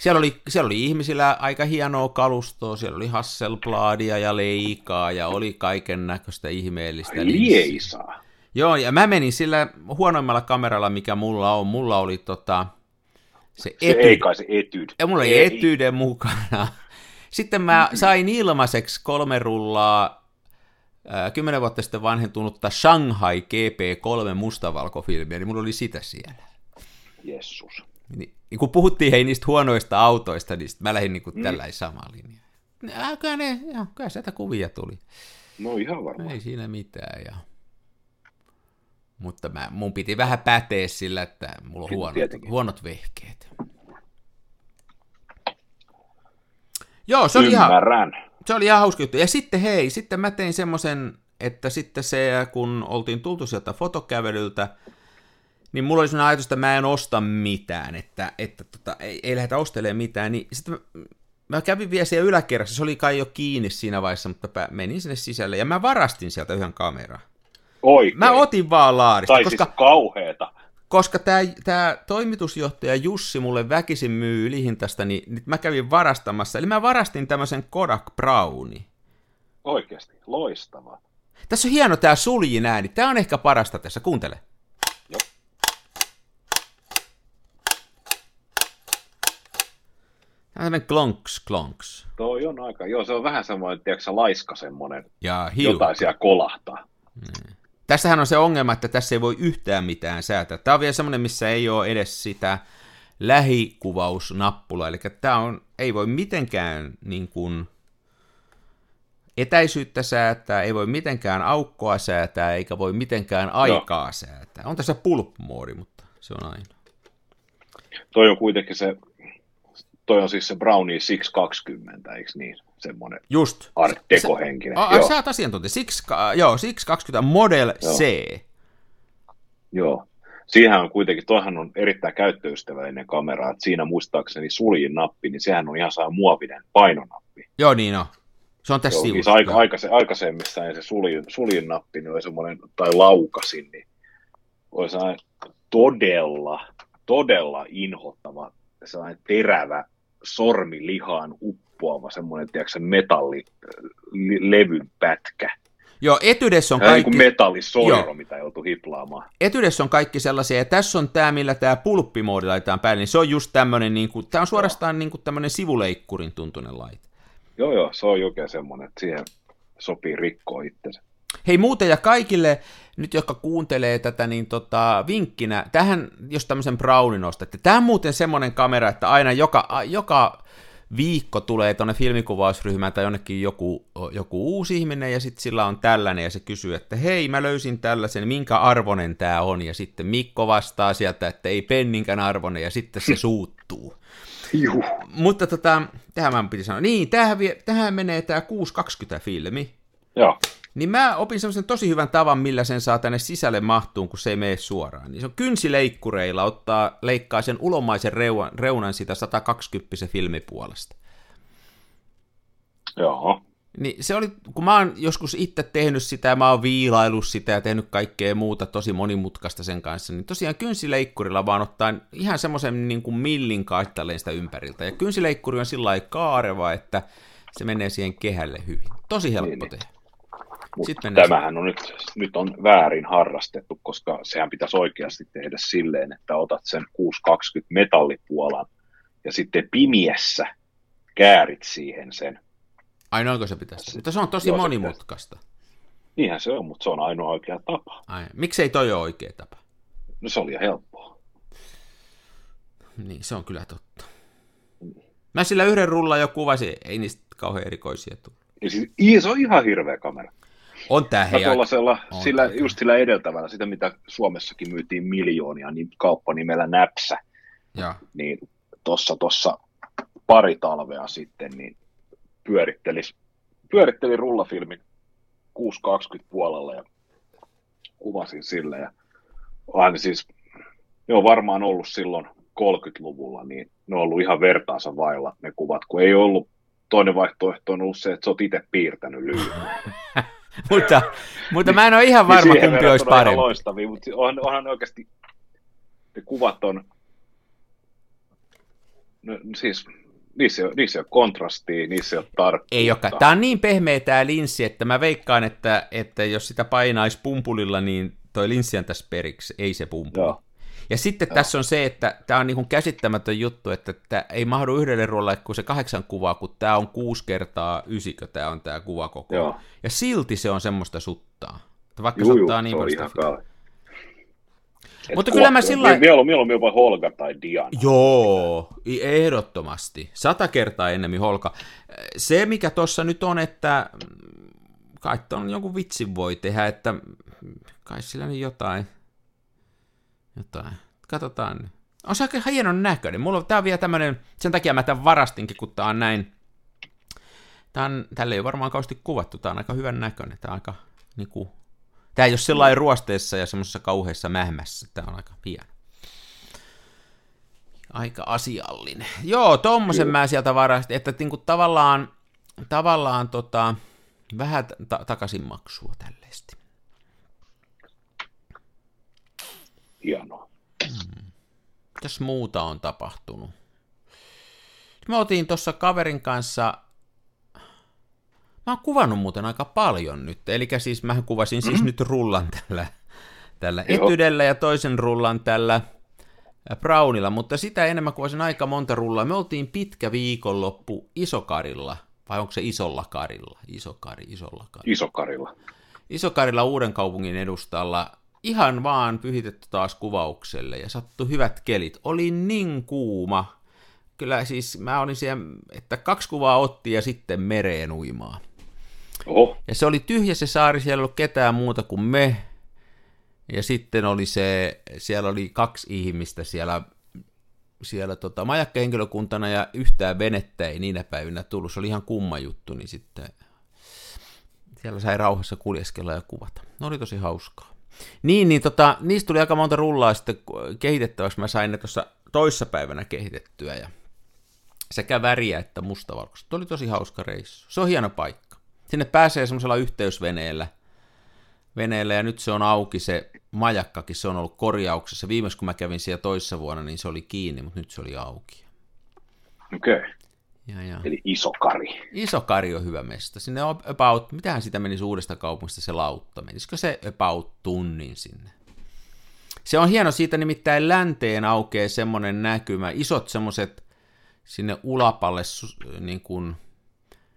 Siellä oli, siellä oli ihmisillä aika hienoa kalustoa, siellä oli Hasselbladia ja Leikaa ja oli kaiken näköistä ihmeellistä. Liesaa. Joo, ja mä menin sillä huonoimmalla kameralla, mikä mulla on. Mulla oli tota, se, Se etyde. ei kai se etyd. Ja mulla oli Ei. etyde mukana. Sitten mä sain ilmaiseksi kolme rullaa ää, kymmenen vuotta sitten vanhentunutta Shanghai GP3 mustavalkofilmiä, niin mulla oli sitä siellä. Jessus. Niin, niin kun puhuttiin hei niistä huonoista autoista, niin mä lähdin niin kuin tällä samaan linjaan. Ja, kyllä, ne, ja, kyllä sieltä kuvia tuli. No ihan varmaan. Ei siinä mitään. Ja... Mutta mä, mun piti vähän päteä sillä, että mulla on huonot, tietenkin. huonot vehkeet. Joo, se oli, ihan, se oli ihan hauska juttu. Ja sitten hei, sitten mä tein semmoisen, että sitten se, kun oltiin tultu sieltä fotokävelyltä, niin mulla oli sellainen ajatus, että mä en osta mitään, että, että tota, ei, ei lähdetä ostelemaan mitään, niin sitten mä, mä kävin vielä siellä yläkerrassa, se oli kai jo kiinni siinä vaiheessa, mutta mä menin sinne sisälle ja mä varastin sieltä yhden kameran. Oikein. Mä otin vaan laarista, Tai koska, siis kauheeta. koska tämä tää toimitusjohtaja Jussi mulle väkisin myy ylihintasta, niin nyt mä kävin varastamassa. Eli mä varastin tämmöisen Kodak Browni. Oikeasti. Loistavaa. Tässä on hieno tää suljin ääni. Tää on ehkä parasta tässä. Kuuntele. Tämmönen klonks klonks. Toi on aika, joo se on vähän semmoinen, tiedätkö laiska semmoinen, Ja hiu. jotain siellä kolahtaa. Tässähän on se ongelma, että tässä ei voi yhtään mitään säätää. Tämä on vielä semmoinen, missä ei ole edes sitä lähikuvausnappulaa. Eli tämä on, ei voi mitenkään niin kuin, etäisyyttä säätää, ei voi mitenkään aukkoa säätää, eikä voi mitenkään aikaa säätää. On tässä pulp-moodi, mutta se on aina. Toi on kuitenkin se, toi on siis se Brownie 620, eikö niin? Semmoinen Just. Art Se- Deco-henkinen. A, a, joo, sä oot asiantuntija. Six, joo, 620 Model Joo. C. joo. Siihen on kuitenkin, toihan on erittäin käyttöystävällinen kamera, että siinä muistaakseni suljin nappi, niin sehän on ihan saa muovinen painonappi. Joo, niin on. Se on tässä Joo, sivussa. siis aika, aikaise, aikaisemmissa ei se suljin, suljin nappi, niin oli semmoinen, tai laukasin, niin oli todella, todella inhottava, sellainen terävä sormilihaan uppoava semmoinen, tiedätkö, metallilevyn pätkä. Joo, Etydes on Vähän niin kaikki... kuin metallisoiro, Joo. mitä joutui hiplaamaan. Etydessä on kaikki sellaisia, ja tässä on tämä, millä tämä pulppimoodi laitetaan päälle, niin se on just tämmöinen, niin kuin, tämä on suorastaan niin kuin tämmöinen sivuleikkurin tuntunen laite. Joo, joo, se on oikein semmoinen, että siihen sopii rikkoa itsensä. Hei muuten ja kaikille nyt, jotka kuuntelee tätä, niin tota, vinkkinä, tähän, jos tämmöisen Brownin ostatte, tämä on muuten semmoinen kamera, että aina joka, joka viikko tulee tuonne filmikuvausryhmään tai jonnekin joku, joku uusi ihminen ja sitten sillä on tällainen ja se kysyy, että hei mä löysin tällaisen, minkä arvonen tämä on? Ja sitten Mikko vastaa sieltä, että ei penninkään arvonen ja sitten se suuttuu. Juh. Mutta tota, tähän mä piti sanoa, niin tähän, vie, tähän menee tämä 620 filmi, Joo, niin mä opin semmoisen tosi hyvän tavan, millä sen saa tänne sisälle mahtuun, kun se ei mene suoraan. Niin se on kynsileikkureilla, ottaa, leikkaa sen ulomaisen reunan, reunan sitä 120 filmipuolesta. joo. Niin se oli, kun mä oon joskus itse tehnyt sitä, ja mä oon viilaillut sitä ja tehnyt kaikkea muuta tosi monimutkaista sen kanssa, niin tosiaan kynsileikkurilla vaan ottaa ihan semmoisen niin kuin millin kaittalleen sitä ympäriltä. Ja kynsileikkuri on sillä lailla kaareva, että se menee siihen kehälle hyvin. Tosi helppo Niin, niin. tehdä. Mutta Sitten tämähän on nyt, nyt on väärin harrastettu, koska sehän pitäisi oikeasti tehdä silleen, että otat sen 620 metallipuolan ja sitten pimiessä käärit siihen sen. Ainoinko se pitäisi? Mutta se on tosi Joo, monimutkaista. Niinhän se on, mutta se on ainoa oikea tapa. Ai, miksei toi ole oikea tapa? No se oli helppoa. Niin, se on kyllä totta. Mä sillä yhden rullan jo kuvasin, ei niistä kauhean erikoisia tule. Ja siis, se on ihan hirveä kamera. On tää Mä hei, tuollaisella, on sillä, tää. just sillä edeltävällä, sitä mitä Suomessakin myytiin miljoonia, niin kauppanimellä Näpsä, Joo. niin tuossa tossa pari talvea sitten, niin pyörittelin, pyörittelin rullafilmin 620 puolella ja kuvasin sille. Ja aina siis, ne on varmaan ollut silloin 30-luvulla, niin ne on ollut ihan vertaansa vailla ne kuvat, kun ei ollut toinen vaihtoehto on ollut se, että sä oot itse piirtänyt lyijyn. mutta, mutta mä en ole ihan varma, Siihen kumpi olisi verrattuna ihan parempi. Loistavia, mutta on, onhan ne oikeasti, ne kuvat on, no, siis niissä, ei ole- niissä ei ole kontrastia, niissä ei ole tarkkuutta. Ei olekaan. Tämä on niin pehmeä tämä linssi, että mä veikkaan, että, että jos sitä painaisi pumpulilla, niin toi linssi tässä periksi, ei se pumpuli. Joo. Ja sitten Joo. tässä on se, että tämä on niin käsittämätön juttu, että tämä ei mahdu yhdelle rullalle kuin se kahdeksan kuvaa, kun tämä on kuusi kertaa ysikö tämä on tämä kuvakoko. Joo. Ja silti se on semmoista suttaa. Että Vaikka Juu, se juu, niin paljon. Et Mutta kyllä mä sillä- Mieluummin, mieluummin jopa Holga tai Diana. Joo, ehdottomasti. Sata kertaa ennemmin holka. Se, mikä tuossa nyt on, että kai on jonkun vitsin voi tehdä, että kai sillä nyt jotain, jotain. Katsotaan. nyt. On se aika hienon näköinen. Mulla on, tää on vielä tämmönen, sen takia mä tämän varastinkin, kun tää on näin, tää on, tälle ei ole varmaan kauheasti kuvattu, tää on aika hyvän näköinen, tää on aika niinku, tää ei ole sellainen ruosteessa ja semmoisessa kauheassa mähmässä, tää on aika hieno aika asiallinen. Joo, tommosen mä sieltä varastin, että niinku tavallaan, tavallaan tota, vähän ta- takaisin maksua tällaisesti. Hienoa. Mitäs muuta on tapahtunut? Me oltiin tuossa kaverin kanssa, mä oon kuvannut muuten aika paljon nyt, eli siis mähän kuvasin siis nyt rullan tällä, tällä Joo. etydellä ja toisen rullan tällä Brownilla, mutta sitä enemmän kuvasin aika monta rullaa. Me oltiin pitkä viikonloppu Isokarilla, vai onko se Isolla Karilla? Isokari, Isolla Karilla. Isokarilla. Isokarilla uuden kaupungin edustalla ihan vaan pyhitetty taas kuvaukselle ja sattu hyvät kelit. Oli niin kuuma. Kyllä siis mä olin siellä, että kaksi kuvaa otti ja sitten mereen uimaa. Oho, Ja se oli tyhjä se saari, siellä ei ollut ketään muuta kuin me. Ja sitten oli se, siellä oli kaksi ihmistä siellä, siellä tota, majakkahenkilökuntana ja yhtään venettä ei niinä päivinä tullut. Se oli ihan kumma juttu, niin sitten siellä sai rauhassa kuljeskella ja kuvata. Ne oli tosi hauskaa. Niin, niin tota, niistä tuli aika monta rullaa sitten kehitettäväksi. Mä sain ne tuossa toissapäivänä kehitettyä ja sekä väriä että mustavalkoista. Tuo oli tosi hauska reissu. Se on hieno paikka. Sinne pääsee semmoisella yhteysveneellä, veneellä ja nyt se on auki se majakkakin, se on ollut korjauksessa. Viimeis kun mä kävin siellä toissa vuonna, niin se oli kiinni, mutta nyt se oli auki. okei. Okay. Ja, ja. Eli Isokari. Iso kari on hyvä mesta. Sinne on about, mitähän sitä menisi uudesta kaupungista se lautta? Menisikö se about tunnin sinne? Se on hieno, siitä nimittäin länteen aukeaa semmoinen näkymä, isot semmoiset sinne ulapalle niin kuin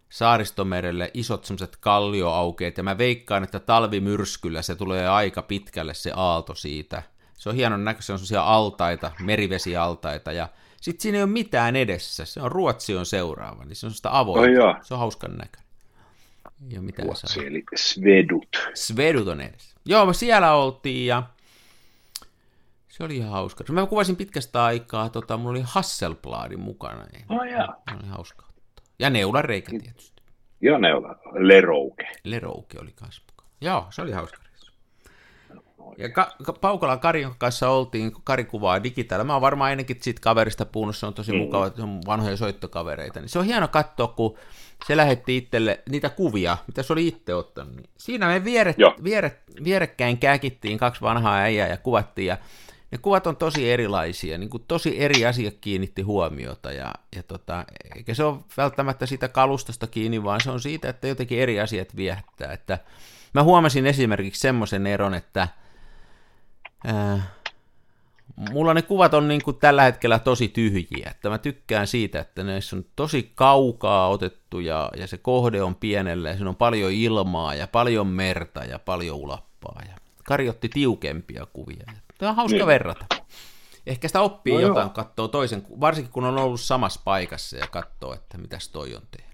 saaristomerelle, isot semmoiset kallioaukeet, ja mä veikkaan, että talvimyrskyllä se tulee aika pitkälle se aalto siitä. Se on hienon näköisiä, se on semmoisia altaita, merivesialtaita, ja sitten siinä ei ole mitään edessä, se on Ruotsi on seuraava, niin se on sitä avointa, jaa. se on hauskan näköinen. Ei ole mitään Ruotsi, saa. eli Svedut. Svedut on edessä. Joo, me siellä oltiin ja se oli ihan hauska. Mä kuvasin pitkästä aikaa, tota, mulla oli Hasselbladin mukana. Oh, jaa. se oli hauska ottaa. Ja neulareikä tietysti. Ja ne on Lerouke. Lerouke oli kans mukana. Joo, se oli hauska. Ja Ka- Ka- Paukolan Karin kanssa oltiin, kun Kari kuvaa digitaalilla. Mä oon varmaan ennenkin siitä kaverista puhunut, se on tosi mm. mukava, että se on vanhoja soittokavereita. Niin se on hieno katsoa, kun se lähetti itselle niitä kuvia, mitä se oli itse ottanut. Niin siinä me vieret, vieret, vierekkäin kääkittiin kaksi vanhaa äijää ja kuvattiin. Ja ne kuvat on tosi erilaisia, niin kuin tosi eri asiat kiinnitti huomiota. Ja, ja tota, eikä se ole välttämättä siitä kalustosta kiinni, vaan se on siitä, että jotenkin eri asiat viehättää. Että mä huomasin esimerkiksi semmoisen eron, että Äh, mulla ne kuvat on niin kuin tällä hetkellä tosi tyhjiä, että mä tykkään siitä, että ne on tosi kaukaa otettu ja, ja se kohde on pienellä ja siinä on paljon ilmaa ja paljon merta ja paljon ulappaa. Ja Kari otti tiukempia kuvia. Tämä on hauska Niin. verrata. Ehkä sitä oppii No no joo. jotain, katsoo toisen, varsinkin kun on ollut samassa paikassa ja katsoo, että mitäs toi on tehnyt.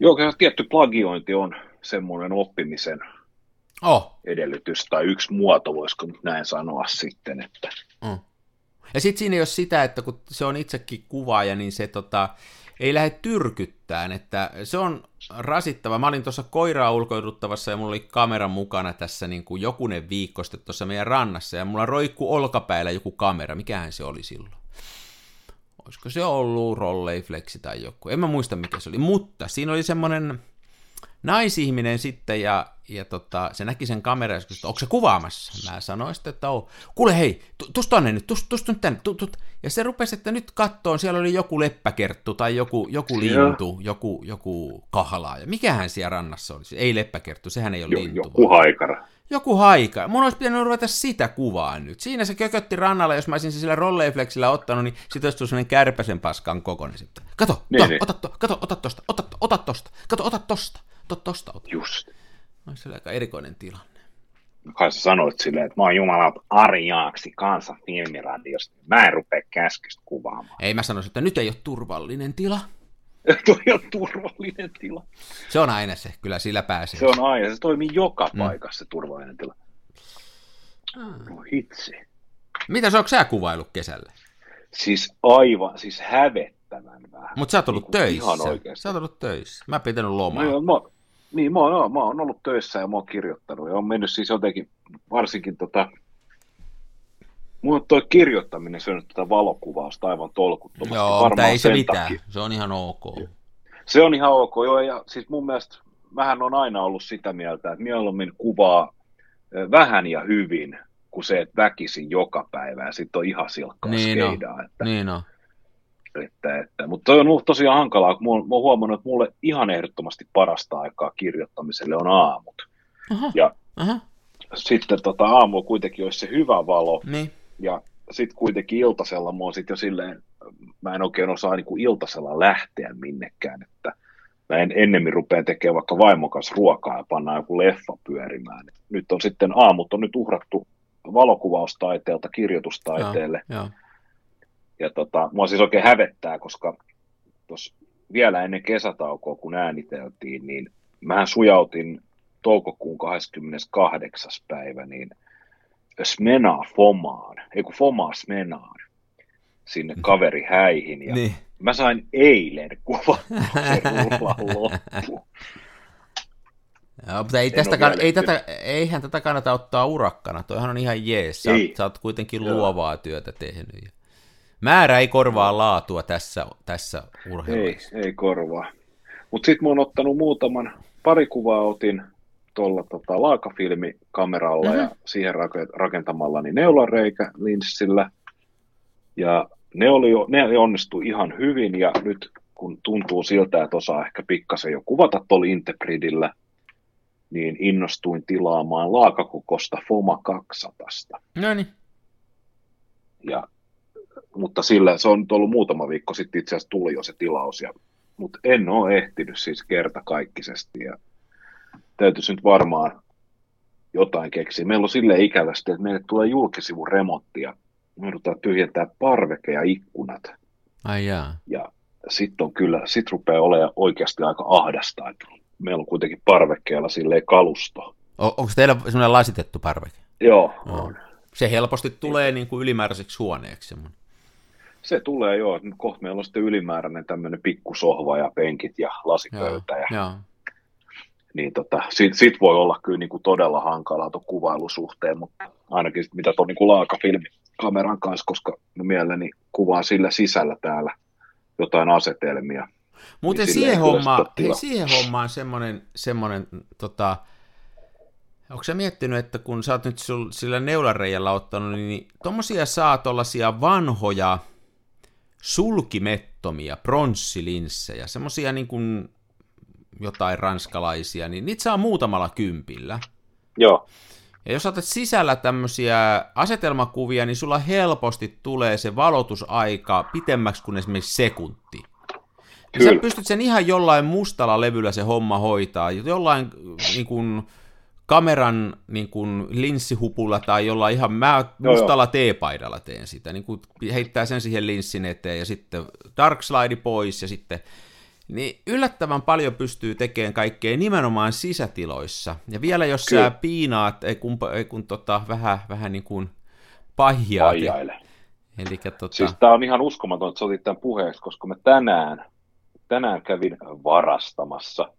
Joo, kyllä tietty plagiointi on semmoinen oppimisen Oh, edellytys tai yksi muoto, voisiko nyt näin sanoa sitten, että Mm. Ja sitten siinä ei ole sitä, että kun se on itsekin kuvaaja, niin se tota, ei lähde tyrkyttään, että se on rasittava. Mä olin tuossa koiraa ulkoiluttavassa ja mulla oli kamera mukana tässä niin kuin jokunen viikko sitten tuossa meidän rannassa ja mulla roikku olkapäällä joku kamera. Mikähän se oli silloin? Olisiko se ollut Rolleiflexi tai joku? En mä muista mikä se oli, mutta siinä oli semmoinen naisihminen sitten ja, ja tota, se näki sen kameran ja kysyi, onko se kuvaamassa? Mä sanoin sitten, että on. Kuule hei, tuosta tonne nyt, tuosta tust nyt tänne. Tust, tust. Ja se rupesi, että nyt kattoon, siellä oli joku leppäkerttu tai joku, joku lintu, joku, joku kahlaa. Ja mikähän siellä rannassa oli? Ei leppäkerttu, sehän ei ole Jo, lintu. joku haikara. Joku haika. Mun olisi pitänyt ruveta sitä kuvaa nyt. Siinä se kökötti rannalla, jos mä olisin se sillä rolleiflexillä ottanut, niin sit olisi tullut sellainen kärpäsen paskan kokoinen sitten. Kato, Niin, to, niin. ota, to, kato, ota tosta, ota, ota tosta, kato, ota tosta, to, tosta ota. Just. Olisi se aika erikoinen tilanne. Kai sä sanoit silleen, että mä oon jumalauta Ari Jaaksi kansan filmiradiosta. Mä en rupea käskystä kuvaamaan. Ei mä sanoisin, että nyt ei ole turvallinen tila. Toi on turvallinen tila. Se on aina se, kyllä sillä pääsee. Se on aina, se toimii joka Mm. paikassa se turvallinen tila. No hitsi. Mitä sä oot sä kuvailut kesällä? Siis aivan, siis hävettävän vähän. Mutta sä oot ollut Niinku töissä. Ihan oikeasti. Sä oot ollut töissä. Mä oon pitänyt lomaa. No, mä, niin, mä oon, mä oon ollut töissä ja mä oon kirjoittanut ja on mennyt siis jotenkin, varsinkin tota, Mulla on toi kirjoittaminen syönyt tätä valokuvausta aivan tolkuttomasti. Joo, mutta Varmaan ei se mitään. takia. Se on ihan ok. Se on ihan ok, joo, ja siis mun mielestä mähän on aina ollut sitä mieltä, että mieluummin kuvaa vähän ja hyvin, kuin se, että väkisin joka päivä ja sitten on ihan silkkaa Niin skeidaa. Että, Niin on. Että, että, mutta toi on tosiaan hankalaa, kun mä oon, mä oon huomannut, että mulle ihan ehdottomasti parasta aikaa kirjoittamiselle on aamut. Aha, Ja aha, sitten tota, aamu kuitenkin olisi se hyvä valo, niin. ja sitten kuitenkin iltasella mä oon sit jo silleen, mä en oikein osaa niin kuin iltasella lähteä minnekään, että mä en ennemmin rupea tekemään vaikka vaimokas ruokaa ja pannaan joku leffa pyörimään. Nyt on sitten aamut on nyt uhrattu valokuvaustaiteelta kirjoitustaiteelle, Joo. ja tota, mua siis oikein hävettää, koska tos vielä ennen kesätaukoa, kun ääniteltiin, niin mähän sujautin toukokuun 28. päivä, niin Smenaa Fomaan, ei kun Fomaa Smenaan, sinne kaverihäihin, ja Niin. mä sain eilen kuvattua se loppu. Joo, mutta ei, tästä kann- ei tätä, eihän tätä kannata ottaa urakkana. Toihan on ihan jees. Sä, oot, sä oot kuitenkin Joo. luovaa työtä tehnyt. Määrä ei korvaa laatua tässä, tässä Ei, urheilussa. ei korvaa. Mutta sitten mä oon ottanut muutaman, pari kuvaa otin tuolla tota, laakafilmikameralla Mhm. ja siihen rake- rakentamallani neulareikä linssillä. Ja ne, oli jo, ne onnistui ihan hyvin ja nyt kun tuntuu siltä, että osaa ehkä pikkasen jo kuvata tuolla Intebridillä, niin innostuin tilaamaan laakakokosta Foma 200. No niin. Ja, mutta sillä se on nyt ollut muutama viikko sitten itse asiassa tuli jo se tilaus, ja, mutta en ole ehtinyt siis kertakaikkisesti ja täytyisi nyt varmaan jotain keksiä. Meillä on sille ikävästi, että meille tulee julkisivun remontti ja me joudutaan tyhjentää parveke ja ikkunat. Ai jaa. Ja sitten on kyllä, sit rupeaa olemaan oikeasti aika ahdasta, että meillä on kuitenkin parvekkeella silleen kalusto. O- onko teillä semmoinen lasitettu parveke? Joo, Joo. on. Se helposti tulee niin kuin ylimääräiseksi huoneeksi. semmoinen. Se tulee joo, että kohta meillä on sitten ylimääräinen tämmöinen pikkusohva ja penkit ja Joo, lasipöytä. Ja, joo. niin tota, sit, sit, voi olla kyllä niin kuin todella hankalaa tuon kuvailusuhteen, mutta ainakin sit mitä tuon niin kuin laakafilmikameran kanssa, koska mielelläni kuvaan sillä sisällä täällä jotain asetelmia. Muuten Niin siihen, homma, hei, siihen hommaan semmoinen, semmoinen tota, onko sä miettinyt, että kun sä oot nyt sillä neulareijalla ottanut, niin tommosia saa tollasia vanhoja sulkimettomia pronssilinssejä, semmosia niin kuin jotain ranskalaisia, niin niitä saa muutamalla kympillä. Joo, Ja jos otat sisällä tämmöisiä asetelmakuvia, niin sulla helposti tulee se valotusaika pitemmäksi kuin esimerkiksi sekunti. Ja sä pystyt sen ihan jollain mustalla levyllä se homma hoitaa, jollain niin kuin, kameran niin kuin, linssihupulla tai jollain ihan, mä mustalla teepaidalla teen sitä, niin kuin heittää sen siihen linssin eteen ja sitten dark slide pois ja sitten niin yllättävän paljon pystyy tekemään kaikkea nimenomaan sisätiloissa. Ja vielä jos Kyllä. sä piinaat, ei kun, ei kun tota, vähän, vähän niin kuin pahjaat. aijaile. Eli tota, Siis tämä on ihan uskomaton, että sä otit tämän puheeksi, koska mä tänään tänään kävin varastamassa.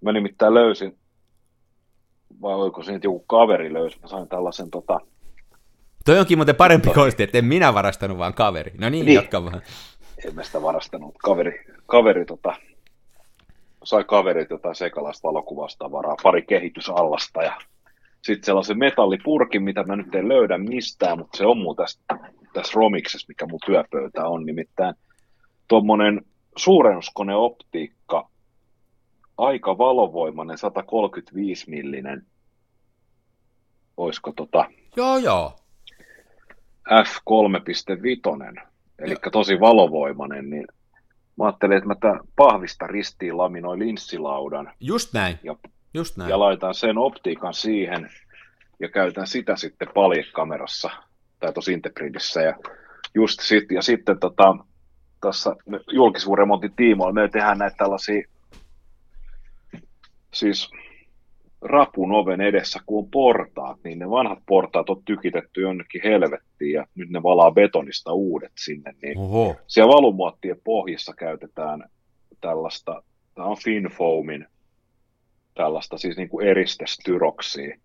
Mä nimittäin löysin, vai oliko se nyt joku kaveri löysi, mä sain tällaisen tota, Toi onkin muuten parempi konsti, että en minä varastanut, vaan kaveri. No niin, Niin. jatka vaan. en mä sitä varastanut, kaveri, kaveri tota, sai kaverit jotain sekalaista valokuvasta varaa, pari kehitysallasta ja sitten sellaisen metallipurkin, mitä mä nyt en löydä mistään, mutta se on mun tässä, tässä romiksessa, mikä mun työpöytä on, nimittäin tuommoinen suurennuskoneoptiikka, aika valovoimainen 135 millinen, olisiko tota Joo, joo. F3.5, eli tosi valovoimainen, niin mä ajattelin, että mä tämän pahvista ristiin laminoin linssilaudan Just näin. ja, Just näin. ja laitan sen optiikan siihen ja käytän sitä sitten paljekamerassa tai tuossa Interpridissä ja just sit, ja sitten tota, tässä julkisuusremontin tiimoilla me tehdään näitä tällaisia siis rapun oven edessä, kun on portaat, niin ne vanhat portaat on tykitetty jonnekin helvettiin ja nyt ne valaa betonista uudet sinne, niin Oho. siellä valumuottien pohjissa käytetään tällaista, tämä on Finfoamin tällaista siis niin kuin eristestyroksia,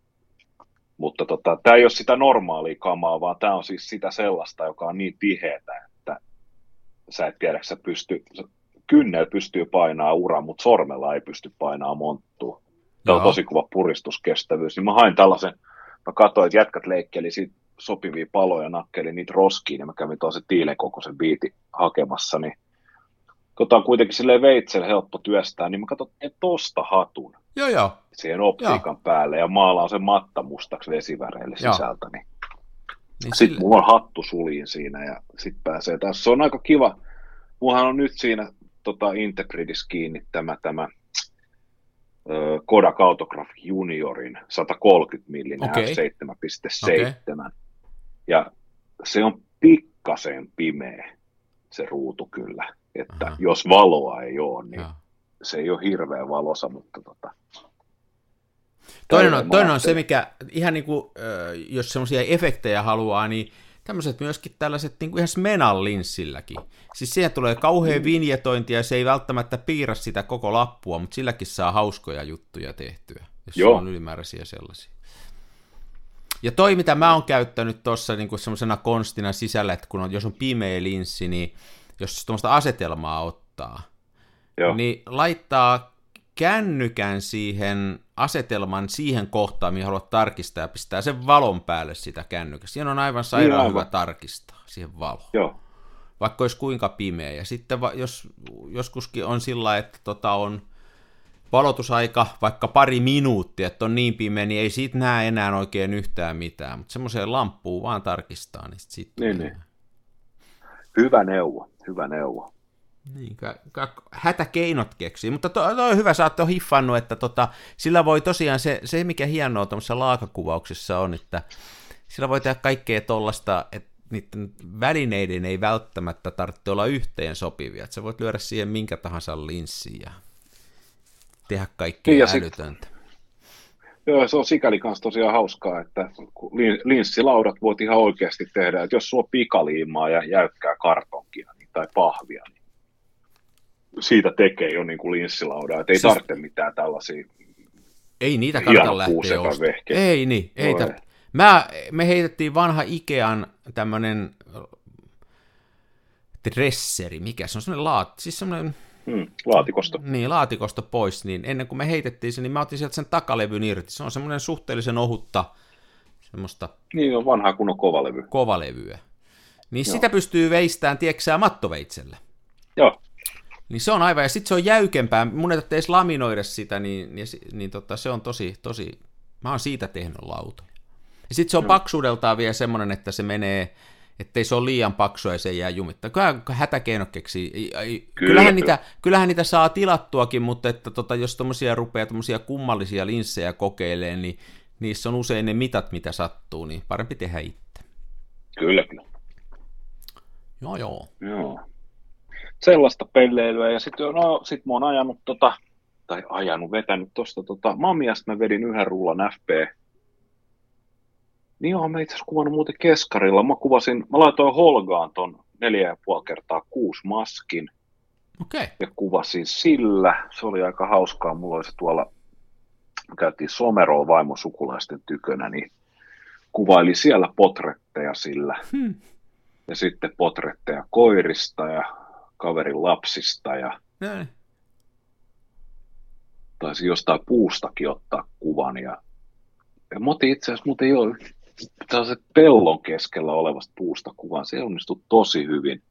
mutta tota, tämä ei ole sitä normaalia kamaa, vaan tämä on siis sitä sellaista, joka on niin tiheätä, että sä et tiedä, sä pysty, kynnellä pystyy painaa ura, mutta sormella ei pysty painaa monttua. Tämä on Joo. tosi kova puristuskestävyys. Niin mä hain tällaisen, mä katsoin, että jätkät leikkeli siitä sopivia paloja, nakkeli niitä roskiin, ja mä kävin tuollaisen tiilen kokoisen biiti hakemassa, niin tota on kuitenkin silleen veitsellä helppo työstää, niin mä katsoin, että tosta hatun Joo, joo. siihen optiikan päälle, ja maalaan sen matta mustaksi vesiväreille Joo. sisältä, niin Niin sitten sille- mulla on hattu suliin siinä ja sitten pääsee taas. Se on aika kiva. Mullahan on nyt siinä tota, Integridis kiinni tämä, tämä ö, Kodak Autograph Juniorin 130 millinen Okei. f7.7. Ja se on pikkasen pimeä se ruutu kyllä. Että Aha. jos valoa ei ole, niin Joo. se ei ole hirveän valosa, mutta tota, Toinen on, toinen on se, mikä ihan niin kuin, jos semmoisia efektejä haluaa, niin tämmöiset myöskin tällaiset niin kuin ihan Smenan linssilläkin. Siis siihen tulee kauhean vinjetointi ja se ei välttämättä piirrä sitä koko lappua, mutta silläkin saa hauskoja juttuja tehtyä, jos Joo. on ylimääräisiä sellaisia. Ja toi, mitä mä oon käyttänyt tuossa niin semmoisena konstina sisällä, että kun on, jos on pimeä linssi, niin jos tuommoista asetelmaa ottaa, joo. niin laittaa kännykän siihen asetelman siihen kohtaan, mihin haluat tarkistaa, ja pistää sen valon päälle sitä kännykästä. Siinä on aivan sairaan Niin, aivan. hyvä tarkistaa siihen valoon, joo. vaikka olisi kuinka pimeä. Ja sitten va- jos joskuskin on sillä, että tota on valotusaika vaikka pari minuuttia, että on niin pimeä, niin ei siitä näe enää oikein yhtään mitään, mutta semmoiseen lamppuun vaan tarkistaa, niin sit siitä Niin, niin. Hyvä neuvo, hyvä neuvo. Niin, ka- ka- hätäkeinot keksii, mutta to, to on hyvä, sä oot hiffannut, että tota, sillä voi tosiaan se, se mikä hienoa tuollaisessa laakakuvauksessa on, että sillä voi tehdä kaikkea tollasta, että niiden välineiden ei välttämättä tarvitse olla yhteen sopivia, että sä voit lyödä siihen minkä tahansa linssiin ja tehdä kaikkea Niin, ja niin, sit- älytöntä. Joo, se on sikäli kanssa tosiaan hauskaa, että linssilaudat voit ihan oikeasti tehdä, että jos sulla on pikaliimaa ja jäykkää kartonkia niin, tai pahvia, niin siitä tekee jo niin kuin linssilaudaa, että ei Siis- tarvitse mitään tällaisia. Ei niitä kannata lähteä ostamaan. Ei niin, ei Voi. tar- Mä, me heitettiin vanha Ikean tämmönen dresseri, mikä se on, semmoinen laat, siis semmoinen, Hmm, laatikosta. niin, laatikosta pois, niin ennen kuin me heitettiin se, niin mä otin sieltä sen takalevyn irti. Se on semmoinen suhteellisen ohutta, semmoista Niin on vanha kunnon kovalevy. kovalevyä. Niin Joo. sitä pystyy veistään, tieksää mattoveitsellä. Joo, Niin se on aivan, ja sitten se on jäykempää, mun ei tarvitse edes laminoida sitä, niin, niin, niin tota, se on tosi, tosi, mä oon siitä tehnyt lautoja. Ja sitten se on paksuudeltaan vielä semmoinen, että se menee, ettei se ole liian paksu ja se jää jumittaa. Kyllähän hätäkeino keksii. Kyllähän, kyllä. niitä, kyllähän niitä saa tilattuakin, mutta että tota, jos tommosia rupeaa tommosia kummallisia linssejä kokeilee, niin niissä on usein ne mitat, mitä sattuu, niin parempi tehdä itse. kyllä, kyllä. Joo, joo. Joo. Sellaista pelleilyä. Ja sitten no, sit mä oon ajanut tota, tai ajanut, vetänyt tosta tota, Mamiasta mä vedin yhden rullan FP. Niin joo, mä itse asiassa kuvannut muuten keskarilla. Mä kuvasin, mä laitoin Holgaan ton neljä ja puoli kertaa kuusi maskin. Okei. Okay. ja kuvasin sillä. Se oli aika hauskaa. Mulla oli se tuolla, me käytiin Someroon vaimon sukulaisten tykönä, niin kuvaili siellä potretteja sillä. Hmm. Ja sitten potretteja koirista ja kaverin lapsista ja Näin. taisi jostain puustakin ottaa kuvan. Ja, ja mä otin itse asiassa muuten jo tällaiset pellon keskellä olevasta puusta kuvan. Se onnistui tosi hyvin.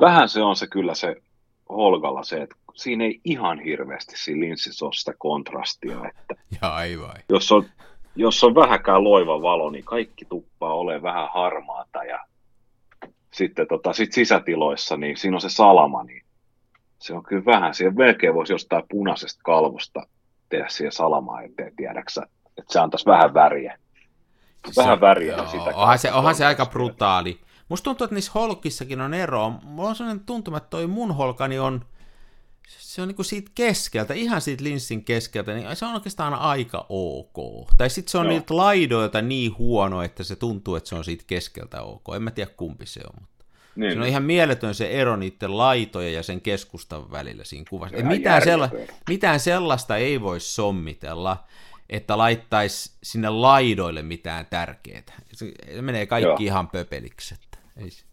Vähän se on se kyllä se Holgalla se, että siinä ei ihan hirveästi siinä linssissä ole sitä kontrastia, että Ja aivan. jos on, jos on vähäkään loiva valo, niin kaikki tuppaa ole vähän harmaata ja sitten tota, sit sisätiloissa, niin siinä on se salama, niin se on kyllä vähän, siihen melkein voisi jostain punaisesta kalvosta tehdä siihen salamaa eteen, tiedäksä, että se antaisi vähän väriä. Vähän Se- väriä joo, sitä. Onhan se, onhan se aika brutaali. Musta tuntuu, että niissä holkissakin on ero. Mulla on sellainen tuntuma, että toi mun holkani on, se on niinku siitä keskeltä, ihan siitä linssin keskeltä, niin se on oikeastaan aika ok. Tai sitten se on Joo. niiltä laidoilta niin huono, että se tuntuu, että se on siitä keskeltä ok. En mä tiedä kumpi se on, mutta Niin, se on ihan mieletön se ero niiden laitojen ja sen keskustan välillä siinä kuvassa. Ihan mitään, sella, mitään sellaista ei voi sommitella, että laittaisi sinne laidoille mitään tärkeää. Se, se menee kaikki Joo. ihan pöpeliksi. Että ei se.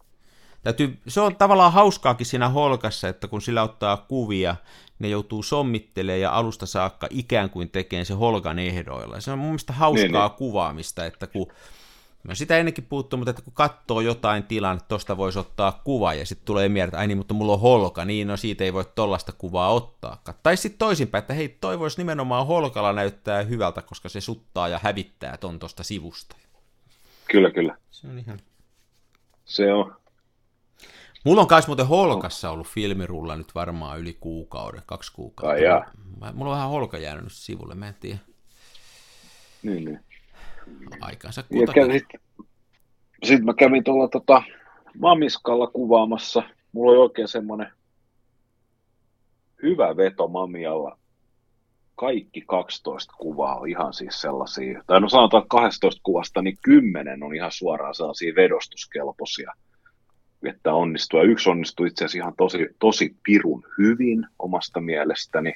Täytyy, se on tavallaan hauskaakin siinä holkassa, että kun sillä ottaa kuvia, ne joutuu sommittelemaan ja alusta saakka ikään kuin tekee se holkan ehdoilla. Se on mun mielestä hauskaa Niin, niin. kuvaamista, että kun Mä sitä ennenkin puuttuu, mutta että kun katsoo jotain tilannetta, tosta voisi ottaa kuva ja sitten tulee mieleen, että ai niin, mutta mulla on holka, niin no siitä ei voi tollasta kuvaa ottaa. Tai sitten toisinpäin, että hei, toi voisi nimenomaan holkalla näyttää hyvältä, koska se suttaa ja hävittää ton tosta sivusta. Kyllä, kyllä. Se on ihan... Se on. Mulla on kans muuten holkassa ollut filmirulla nyt varmaan yli kuukauden, kaksi kuukautta. Ai jaa. Mulla on vähän holka jäänyt nyt sivulle, mä en tiedä. Niin, niin. Aikansa Ja kutakin. sitten mä kävin tuolla tota, Mamiskalla kuvaamassa. Mulla oli oikein semmoinen hyvä veto Mamialla. Kaikki 12 kuvaa on ihan siis sellaisia, tai no sanotaan, että 12 kuvasta, niin 10 on ihan suoraan sellaisia vedostuskelpoisia, että onnistuu. Ja yksi onnistui itse asiassa ihan tosi, tosi pirun hyvin omasta mielestäni.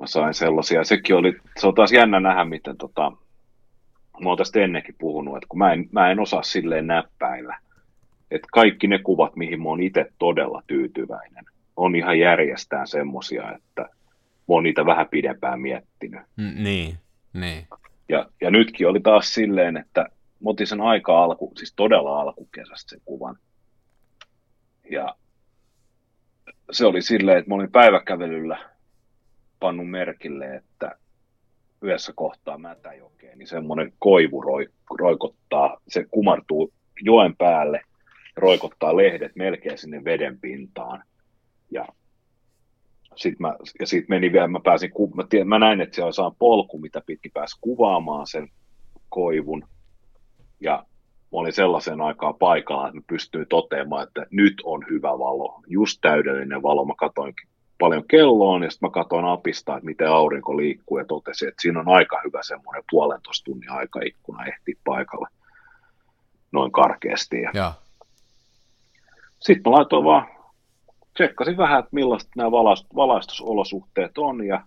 Mä sain sellaisia. Sekin oli, se on taas jännä nähdä, miten tota, mä oon tästä ennenkin puhunut, että kun mä en, mä en osaa silleen näppäillä, että kaikki ne kuvat, mihin mä oon itse todella tyytyväinen, on ihan järjestään semmosia, että mä oon niitä vähän pidempään miettinyt. Mm, niin, niin. Ja, ja nytkin oli taas silleen, että mä otin sen aika alku, siis todella alkukesästä sen kuvan. Ja se oli silleen, että mä olin päiväkävelyllä pannut merkille, että yhdessä kohtaa Mätäjokeen, niin semmoinen koivu roi, roikottaa, se kumartuu joen päälle, roikottaa lehdet melkein sinne veden pintaan. Ja sitten mä, ja sit meni vielä, mä pääsin, mä, tiedän, mä näin, että siellä on polku, mitä pitkin pääsi kuvaamaan sen koivun. Ja mä olin sellaisen aikaa paikalla, että mä pystyin toteamaan, että nyt on hyvä valo, just täydellinen valo. Mä katsoin paljon kelloon ja sitten mä katsoin apista, että miten aurinko liikkuu ja totesin, että siinä on aika hyvä semmoinen puolentoista tunnin aikaikkuna ehti paikalle noin karkeasti. Ja Joo. sitten mä laitoin vaan, tsekkasin vähän, että millaiset nämä valaist- valaistusolosuhteet on ja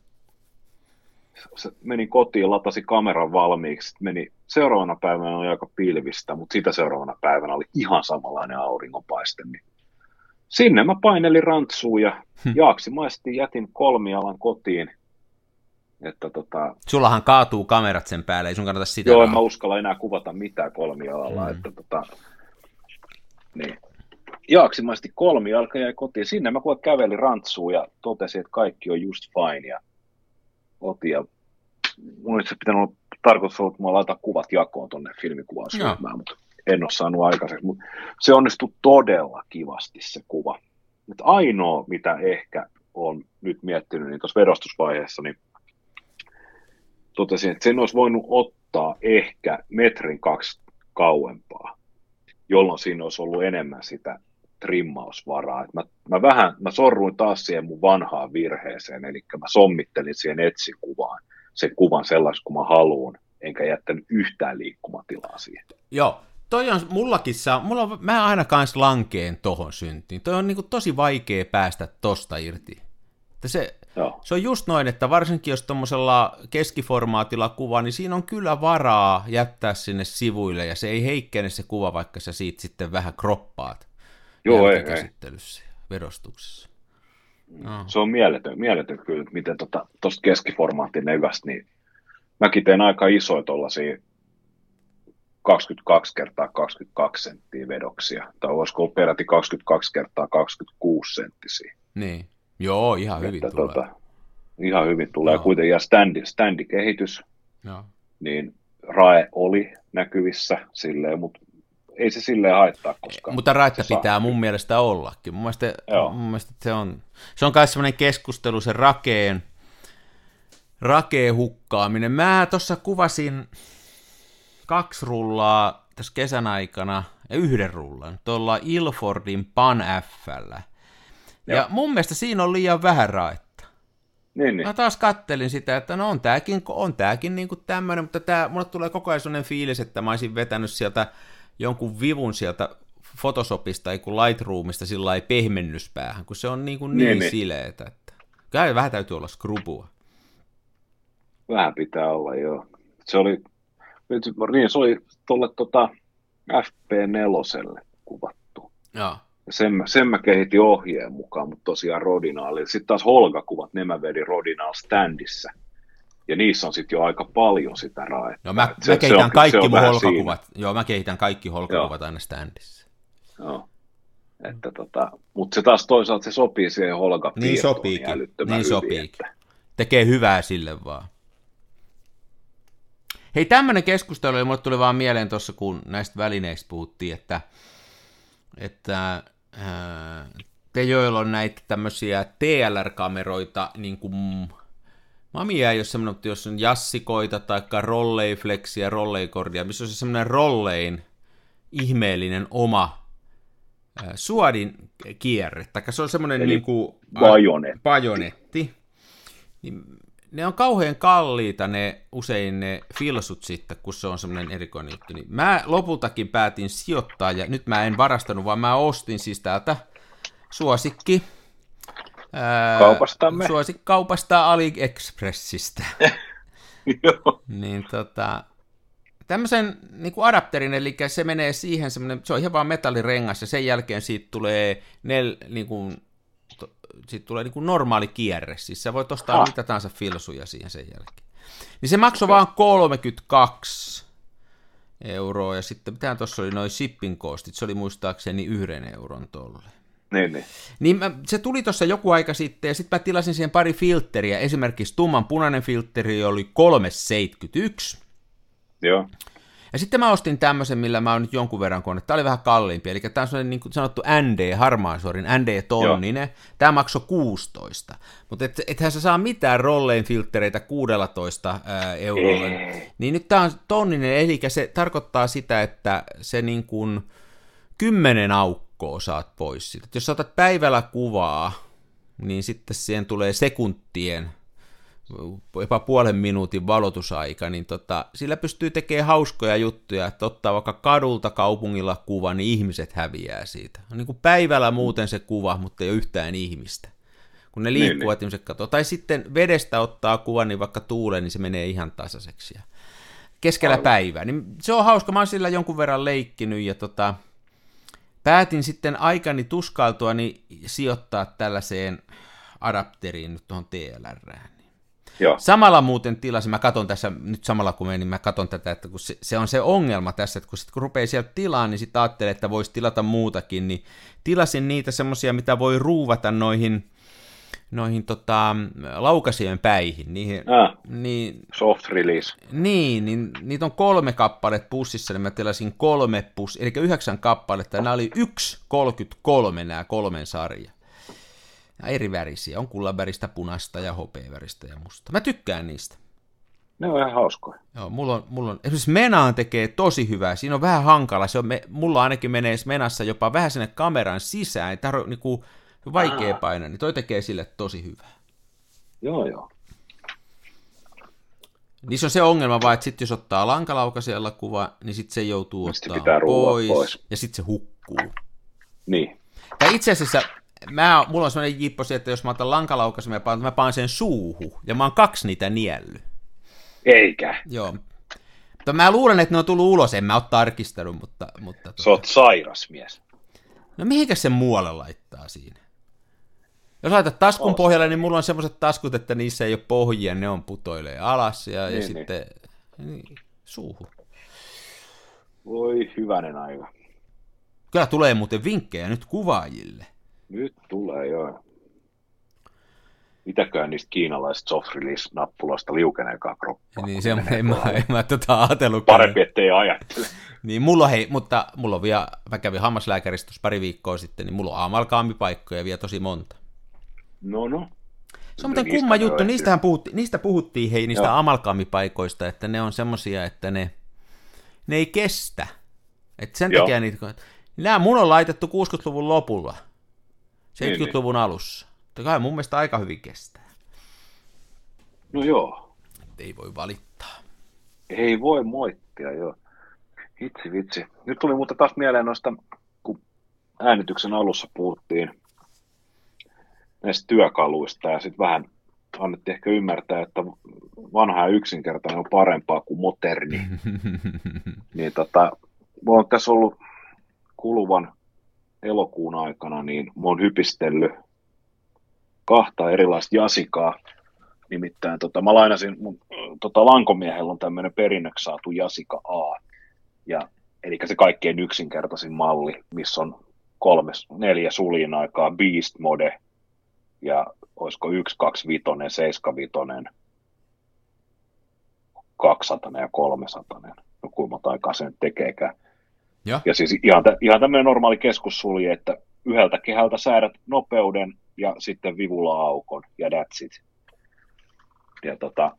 menin kotiin, latasin kameran valmiiksi, meni, seuraavana päivänä oli aika pilvistä, mutta sitä seuraavana päivänä oli ihan samanlainen auringonpaiste. Niin sinne mä painelin rantsuun ja jaaksimaisesti jätin kolmialan kotiin. Että tota, Sullahan kaatuu kamerat sen päälle, ei sun kannata sitä Joo, en mä uskalla enää kuvata mitään kolmialalla. Mm. Mm. Että, tota, niin. Jaaksimaisesti kolmijalka jäi kotiin. Sinne mä kuule kävelin rantsuun ja totesin, että kaikki on just fine. Ja otin ja mun olisi pitänyt olla tarkoitus ollut, että mä laitan kuvat jakoon tonne filmikuvausryhmään, mutta en ole saanut aikaiseksi. Mutta se onnistui todella kivasti se kuva. Mutta ainoa, mitä ehkä on nyt miettinyt, niin tuossa vedostusvaiheessa, niin totesin, että sen olisi voinut ottaa ehkä metrin kaksi kauempaa, jolloin siinä olisi ollut enemmän sitä trimmausvaraa. Et mä, mä, vähän, mä sorruin taas siihen mun vanhaan virheeseen, eli mä sommittelin siihen etsikuvaan sen kuvan sellaisen kuin mä haluan, enkä jättänyt yhtään liikkumatilaa siihen. Joo, toi on, mullakin saa, mulla on, mä aina kans lankeen tohon syntiin. Toi on niinku tosi vaikea päästä tosta irti. Että se, Joo. se on just noin, että varsinkin jos tuommoisella keskiformaatilla kuva, niin siinä on kyllä varaa jättää sinne sivuille, ja se ei heikkene se kuva, vaikka sä siitä sitten vähän kroppaat Joo, ei, ei. vedostuksessa. No. Se on mieletön, mieletön kyllä, että miten tuosta tota, keskiformaattin negasta, niin mäkin teen aika isoja tuollaisia 22 kertaa 22 senttiä vedoksia, tai olisiko ollut peräti 22 kertaa 26 senttisiä. Niin. Joo, ihan hyvin Että, tulee. tota, ihan hyvin tulee. Joo. Kuitenkin ja standi, standikehitys, Joo. niin RAE oli näkyvissä silleen, mutta ei se silleen haittaa, koska Mutta raetta se saa- pitää mun mielestä ollakin. Mun mielestä, Joo. mun mielestä se on, se on myös semmoinen keskustelu, se rakeen, rakeen hukkaaminen. Mä tuossa kuvasin kaksi rullaa tässä kesän aikana ja yhden rullan tuolla Ilfordin Pan Fllä. Ja mun mielestä siinä on liian vähän raetta. Niin, niin. Mä taas kattelin sitä, että no on tääkin, on tääkin niinku tämmönen, mutta tää, mulle tulee koko ajan sellainen fiilis, että mä olisin vetänyt sieltä jonkun vivun sieltä Photoshopista, kun Lightroomista sillä ei pehmennyspäähän, kun se on niin, Niin, niin niin. sileetä, että kyllä vähän täytyy olla skrubua. Vähän pitää olla, joo. Se oli, nyt, niin, se oli tuolle tota, FP4 kuvattu. Joo. Ja sen, sen mä kehitin ohjeen mukaan, mutta tosiaan Rodinaali. Sitten taas Holga-kuvat, ne mä vedin Rodinaal standissa. Ja niissä on sitten jo aika paljon sitä raetta. No mä, Et mä kehitän on- kaikki mun holkakuvat. Joo, mä kehitän kaikki holkakuvat aina standissa. Siinä. Joo. Että tota, mutta se taas toisaalta se sopii siihen holga Niin sopiikin, älyttömän niin hyvin, sopiikin. Että, Tekee hyvää sille vaan. Hei, tämmöinen keskustelu, ja mulle tuli vaan mieleen tuossa, kun näistä välineistä puhuttiin, että, että ää, te joilla on näitä tämmöisiä TLR-kameroita, niin kuin Mamia ei ole semmoinen, mutta jos on jassikoita tai rolleiflexiä, rolleikordia, missä on se semmoinen rollein ihmeellinen oma suodin kierre, tai se on semmoinen Eli niin kuin, bajonetti. bajonetti. Niin ne on kauhean kalliita ne usein ne filsut sitten, kun se on semmoinen erikoinen juttu. Niin mä lopultakin päätin sijoittaa, ja nyt mä en varastanut, vaan mä ostin siis täältä suosikki. Kaupastamme. Suosikkikaupasta AliExpressistä. Joo. niin tota, tämmöisen niin kuin adapterin, eli se menee siihen semmoinen, se on ihan vaan metallirengas, ja sen jälkeen siitä tulee nel, niin kuin, to, siitä tulee niin kuin normaali kierre, siis sä voit ostaa Ah. mitä tahansa filsuja siihen sen jälkeen. Niin se maksoi vaan 32 euroa, ja sitten mitä tuossa oli noin shipping costit, se oli muistaakseni yhden euron tolle. Niin, niin. Niin mä, se tuli tuossa joku aika sitten, ja sitten mä tilasin siihen pari filtteriä. Esimerkiksi tumman punainen filtteri oli 371. Joo. Ja sitten mä ostin tämmöisen, millä mä oon nyt jonkun verran kone. Tämä oli vähän kalliimpi, eli tämä on sellainen niin kuin sanottu ND, harmaasuorin ND-tonninen. Tämä maksoi 16. Mutta et, ethän sä saa mitään rollein filttereitä 16 ää, eurolla. Niin nyt tämä on tonninen, eli se tarkoittaa sitä, että se niin kuin 10 aukkoa saat pois siitä. Et Jos otat päivällä kuvaa, niin sitten siihen tulee sekuntien jopa puolen minuutin valotusaika, niin tota, sillä pystyy tekemään hauskoja juttuja, että ottaa vaikka kadulta kaupungilla kuva, niin ihmiset häviää siitä. On niin kuin päivällä muuten se kuva, mutta ei ole yhtään ihmistä. Kun ne Niin, liikkuvat, niin, ihmiset katsoo. Tai sitten vedestä ottaa kuvan, niin vaikka tuuleen, niin se menee ihan tasaiseksi. Ja keskellä päivää. Niin se on hauska. Mä oon sillä jonkun verran leikkinyt ja tota, päätin sitten aikani tuskailtua niin sijoittaa tällaiseen adapteriin nyt tuohon TLRään. Joo. Samalla muuten tilasin, mä katon tässä, nyt samalla kun menin, mä katon tätä, että kun se, se on se ongelma tässä, että kun, sit, kun rupeaa sieltä tilaan, niin sitten ajattelee, että voisi tilata muutakin, niin tilasin niitä semmoisia, mitä voi ruuvata noihin, noihin tota, laukasien päihin, niihin, Ah, niin, soft release. niin, niin niitä on kolme kappaletta pussissa, niin mä tilasin kolme pussia, eli yhdeksän kappaletta, ja nämä oli 1,33 nämä kolmen sarja. Ja eri värisiä, on kullanväristä, punaista ja hopeaväristä ja musta. Mä tykkään niistä. Ne on ihan hauskoja. Joo, mulla on, mulla on, esimerkiksi Menaan tekee tosi hyvää, siinä on vähän hankala, se on, me, mulla ainakin menee Menassa jopa vähän sinne kameran sisään, ei tarvitse niinku, vaikea painaa, niin toi tekee sille tosi hyvää. Joo, joo. Niissä on se ongelma vaan, että sitten jos ottaa lankalaukaisella kuva, niin sitten se joutuu Sitten ottaa pois, pois. ja sitten se hukkuu. Niin. Ja itse asiassa mä, mulla on sellainen jipposi, että jos mä otan lankalaukaisen, mä paan, mä paan sen suuhu, ja mä oon kaksi niitä nielly. Eikä. Joo. Mutta mä luulen, että ne on tullut ulos, en mä ole tarkistanut, mutta... mutta Sä oot sairas mies. No mihinkä sen muualle laittaa siinä? Jos laitat taskun Oos. pohjalle, niin mulla on semmoiset taskut, että niissä ei ole pohjia, ne on putoilee alas ja, ja Niin, sitten niin, suuhun. Voi hyvänen aika. Kyllä tulee muuten vinkkejä nyt kuvaajille. Nyt tulee joo. Mitäköhän niistä kiinalaisista soft release-nappuloista liukeneekaan kroppaa? Niin se en mä, en mä tota ajatellutkaan. Parempi, ettei ajattele. Niin mulla hei, mutta mulla on vielä, mä kävin hammaslääkärissä tuossa pari viikkoa sitten, niin mulla on amalgaamipaikkoja vielä tosi monta. No no. Se on muuten kumma juttu, niistähän puhuttiin, niistä puhuttiin hei niistä Joo. amalgaamipaikoista, että ne on semmosia, että ne, ne ei kestä. Et sen Joo. takia niitä, nämä mun on laitettu 60-luvun lopulla, Niin, 70-luvun alussa. Kai mun mielestä aika hyvin kestää. No joo. Et ei voi valittaa. Ei voi moittia, joo. Hitsi vitsi. Nyt tuli muuten taas mieleen noista, kun äänityksen alussa puhuttiin näistä työkaluista ja sitten vähän annettiin ehkä ymmärtää, että vanha ja yksinkertainen on parempaa kuin moderni. niin tota, oon tässä ollut kuluvan elokuun aikana, niin mä oon hypistellyt kahta erilaista jasikaa. Nimittäin tota, mä lainasin, mun, tota, Lankomiehellä on tämmöinen perinnöksi saatu Jasika A. Ja, eli se kaikkein yksinkertaisin malli, missä on kolme, neljä sulin aikaa Beast Mode, ja olisiko 1, 2, 5, 7, 5, 200 ja 300. No kuinka aikaa se nyt tekeekään. Joo. Ja siis ihan, tä, ihan tämmöinen normaali keskussulje, että yhdeltä kehältä säädät nopeuden ja sitten vivula-aukon ja that's it. Ja tota,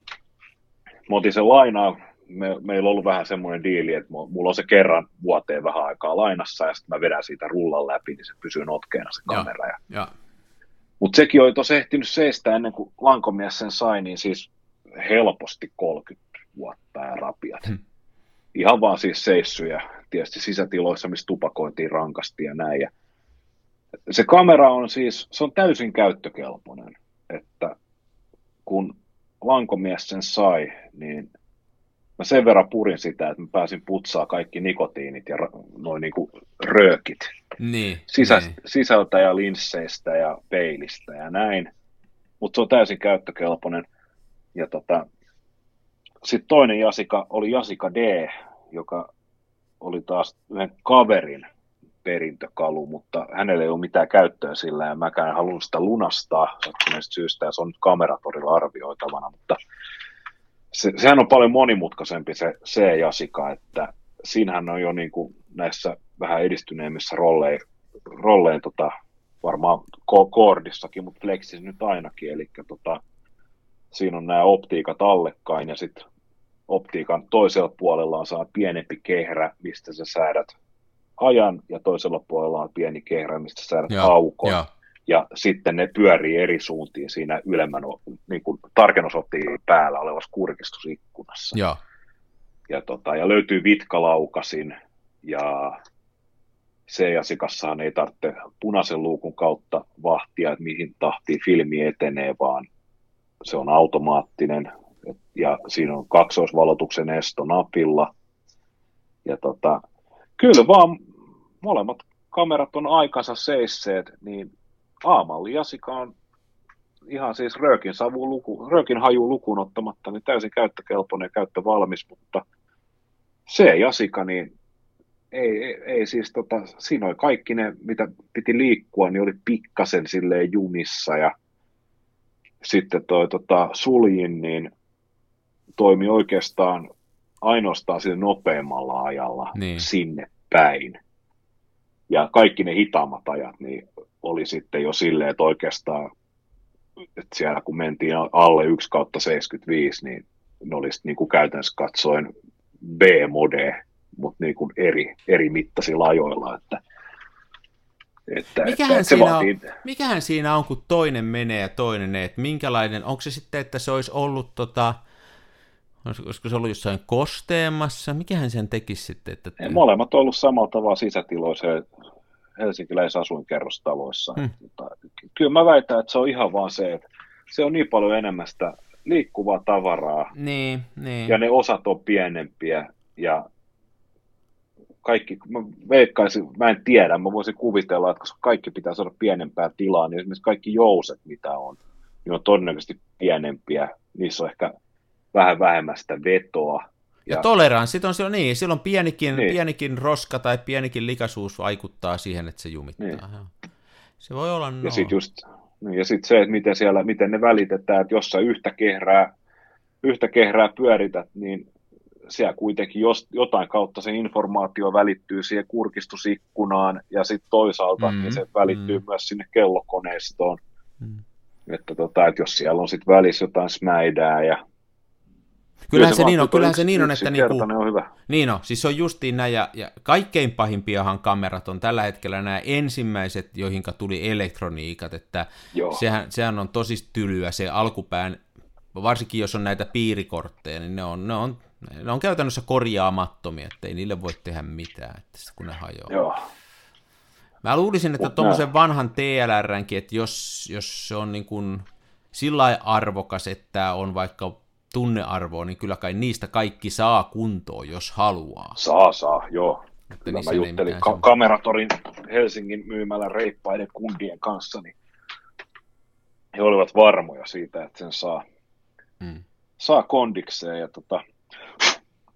mä otin sen lainaa, me, meillä on ollut vähän semmoinen diili, että mu- mulla on se kerran vuoteen vähän aikaa lainassa ja sitten mä vedän siitä rullan läpi, niin se pysyy notkeena se kamera. Ja ja, mutta sekin oli tuossa ehtinyt seistä ennen kuin lankomies sen sai, niin siis helposti 30 vuotta ja rapiat. Hmm. Ihan vaan siis seissyjä, tietysti sisätiloissa, missä tupakointiin rankasti ja näin. Ja se kamera on siis, se on täysin käyttökelpoinen, että kun lankomies sen sai, niin mä sen verran purin sitä, että mä pääsin putsaa kaikki nikotiinit ja noin niinku röökit niin, sisä, niin. sisältä ja linsseistä ja peilistä ja näin. Mutta se on täysin käyttökelpoinen. Ja tota, sitten toinen Jasika oli Jasika D, joka oli taas yhden kaverin perintökalu, mutta hänelle ei ole mitään käyttöä sillä ja mäkään en halunnut sitä lunastaa sattuneesta syystä ja se on nyt kameratorilla arvioitavana, mutta se, sehän on paljon monimutkaisempi se C-jasika, että siinähän on jo niin kuin näissä vähän edistyneemmissä rollein, rollein tota, varmaan ko- koordissakin, mutta Flexissä nyt ainakin, eli tota, siinä on nämä optiikat allekkain ja sitten optiikan toisella puolella on saa pienempi kehrä, mistä sä säädät ajan ja toisella puolella on pieni kehrä, mistä sä säädät Joo, aukon joo. Ja sitten ne pyörii eri suuntiin siinä ylemmän niin kuin tarkennusoptiin päällä olevassa kurkistusikkunassa. Joo. Ja, tota, ja löytyy vitkalaukasin ja C-asiakassahan ei tarvitse punaisen luukun kautta vahtia, että mihin tahtiin filmi etenee, vaan se on automaattinen ja siinä on kaksoisvalotuksen esto napilla. Ja tota, kyllä vaan molemmat kamerat on aikansa seisseet, niin Aamalli Jasika on ihan siis röökin, savu luku, röökin haju lukuun ottamatta, niin täysin käyttökelpoinen ja käyttövalmis, mutta se Jasika, niin ei, ei, ei siis tota, siinä oli kaikki ne, mitä piti liikkua, niin oli pikkasen silleen jumissa ja sitten toi tota, suljin, niin toimi oikeastaan ainoastaan sillä nopeimmalla ajalla Niin. sinne päin. Ja kaikki ne hitaammat ajat niin oli sitten jo silleen, että oikeastaan että siellä kun mentiin alle 1 kautta 75, niin ne oli sitten niin kuin käytännössä katsoen B-mode, mutta niin kuin eri, eri mittaisilla ajoilla. Että, että, Mikähän, että siinä vaatii, on, mikähän siinä on, kun toinen menee ja toinen ei, että minkälainen, onko se sitten, että se olisi ollut tota, Olisiko, se ollut jossain kosteemassa? Mikähän sen tekisi sitten? Että... Molemmat on ollut samalla tavalla sisätiloissa helsinkiläisasuinkerrostaloissa. Hmm. Mutta, kyllä mä väitän, että se on ihan vaan se, että se on niin paljon enemmän sitä liikkuvaa tavaraa. Niin, niin. Ja ne osat on pienempiä ja kaikki, mä veikkaisin, mä en tiedä, mä voisin kuvitella, että koska kaikki pitää saada pienempää tilaa, niin esimerkiksi kaikki jouset, mitä on, niin on todennäköisesti pienempiä, niissä on ehkä vähän vähemmän sitä vetoa. Ja, ja toleranssit on silloin niin, silloin pienikin, niin. pienikin roska tai pienikin likaisuus vaikuttaa siihen, että se jumittaa. Niin. Se voi olla no. Ja sitten just, niin, ja sit se, että miten, siellä, miten ne välitetään, että jos sä yhtä kehrää, yhtä kehrää pyörität, niin siellä kuitenkin jos, jotain kautta se informaatio välittyy siihen kurkistusikkunaan ja sitten toisaalta mm, niin se välittyy mm. myös sinne kellokoneistoon. Mm. Että, tota, että jos siellä on sitten välissä jotain smäidää ja Kyllähän se, niin on, kyllähän se niin on, että niinku, on hyvä. Niin on, siis se on justiin näin, ja, ja kaikkein pahimpiahan kamerat on tällä hetkellä nämä ensimmäiset, joihin tuli elektroniikat, että sehän, sehän on tosi tylyä se alkupään, varsinkin jos on näitä piirikortteja, niin ne on, ne on ne on käytännössä korjaamattomia, ettei niille voi tehdä mitään, että kun ne hajoaa. Joo. Mä luulisin, että tuommoisen vanhan TLRnkin, että jos, jos se on niin kuin sillä arvokas, että on vaikka tunnearvoa, niin kyllä kai niistä kaikki saa kuntoon, jos haluaa. Saa, saa, joo. Että kyllä mä juttelin ka- Kameratorin Helsingin myymällä reippaiden kundien kanssa, niin he olivat varmoja siitä, että sen saa, hmm. saa kondikseen. Ja tota,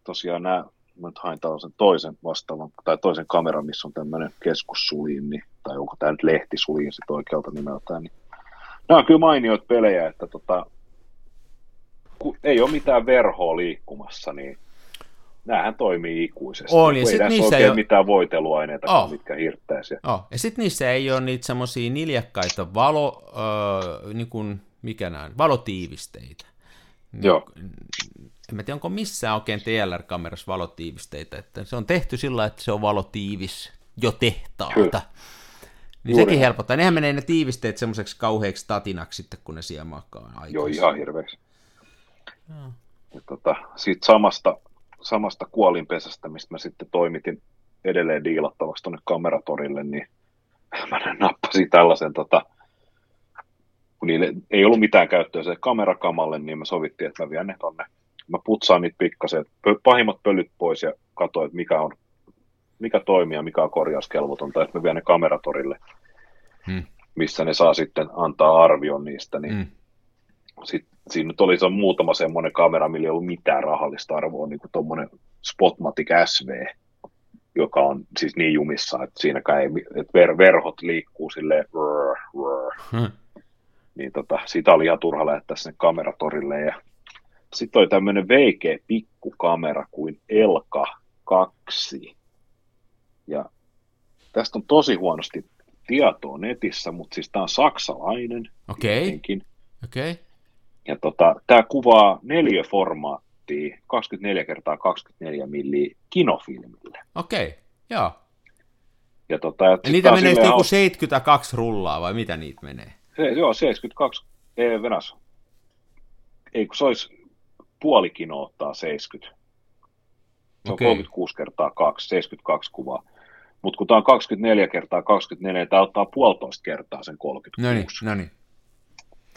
tosiaan nämä, mä nyt hain tällaisen toisen vastaavan, tai toisen kameran, missä on tämmöinen keskussuliin, niin, tai onko tämä nyt lehtisuliin sitten oikealta nimeltään, niin nämä on kyllä mainioita pelejä, että tota, kun ei ole mitään verhoa liikkumassa, niin näähän toimii ikuisesti. On, ja ei niissä ei ole... mitään voiteluaineita, oh. mitkä hirttäisi. Oh. Ja sitten niissä ei ole niitä semmoisia niljakkaita valo, öö, niin kuin, mikä nämä, valotiivisteitä. Joo en tiedä, onko missään oikein TLR-kamerassa valotiivisteitä, että se on tehty sillä että se on valotiivis jo tehtaalta. Kyllä. Niin Juuri sekin helpottaa. Nehän menee ne tiivisteet semmoiseksi kauheaksi tatinaksi sitten, kun ne siellä makaa aikaisemmin. Joo, ihan hirveäksi. Ja tota, siitä samasta, samasta kuolinpesästä, mistä mä sitten toimitin edelleen diilattavaksi tuonne kameratorille, niin mä nappasin tällaisen, tota, kun niille ei ollut mitään käyttöä se kamerakamalle, niin mä sovittiin, että mä vien ne tonne mä putsaan niitä pikkasen, pahimmat pölyt pois ja katsoin, että mikä, on, mikä toimii ja mikä on korjauskelvotonta, että mä vien ne kameratorille, hmm. missä ne saa sitten antaa arvion niistä, niin hmm. Sit, siinä nyt oli se muutama semmoinen kamera, millä ei ollut mitään rahallista arvoa, niin kuin tuommoinen Spotmatic SV, joka on siis niin jumissa, että siinäkään ei, että ver, verhot liikkuu silleen, rrr, rrr. Hmm. niin tota, sitä oli ihan turha lähettää sinne kameratorille ja sitten oli tämmöinen veikeä pikkukamera kuin Elka 2. Ja tästä on tosi huonosti tietoa netissä, mutta siis tämä on saksalainen. Okei. Okay. Okay. Ja tota, tämä kuvaa neliöformaattia 24 kertaa 24 milliä kinofilmille. Okei, okay. joo. Ja, tota, ja niitä menee joku haus... 72 rullaa vai mitä niitä menee? Se, joo, 72, ei Venas. Ei kun se olisi puoli kino ottaa 70. Se okay. on 36 kertaa 2, 72 kuvaa. Mutta kun tämä on 24 kertaa 24, tämä ottaa puolitoista kertaa sen 36. No niin, no niin.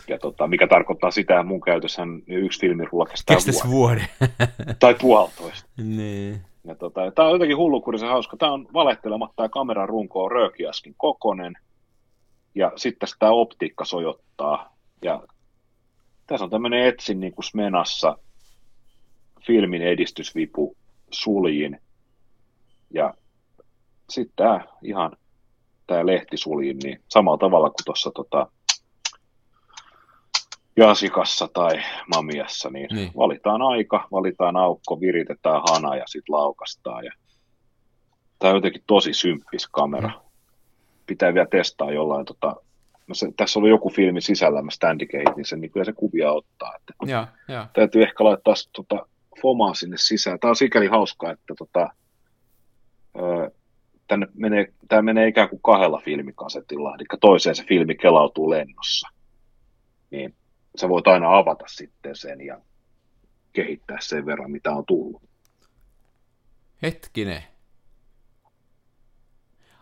Ja tota, mikä tarkoittaa sitä, että mun käytössähän yksi filmirulla kestää Kestäisi vuoden. vuoden. tai puolitoista. Niin. Ja tota, tämä on jotenkin hullukurisen hauska. Tämä on valehtelematta ja kameran runko on röökiaskin kokonen. Ja sitten tämä optiikka sojottaa. Ja tässä on tämmöinen etsin niin kuin Smenassa filmin edistysvipu suljiin. Ja sitten tämä ihan tämä lehti suljiin, niin samalla tavalla kuin tuossa tota, Jasikassa tai Mamiassa, niin, niin, valitaan aika, valitaan aukko, viritetään hana ja sitten laukastaan. Ja... Tämä on jotenkin tosi symppis kamera. Mm. Pitää vielä testaa jollain, tota... se, tässä oli joku filmi sisällä, mä Standicate, niin se, niin kyllä se kuvia ottaa. Että ja, ja. Täytyy ehkä laittaa tota, fomaa sinne sisään. Tämä on sikäli hauska, että tota, tänne menee, tämä menee ikään kuin kahdella filmikasetilla, eli toiseen se filmi kelautuu lennossa. Niin sä voit aina avata sitten sen ja kehittää sen verran, mitä on tullut. Hetkinen.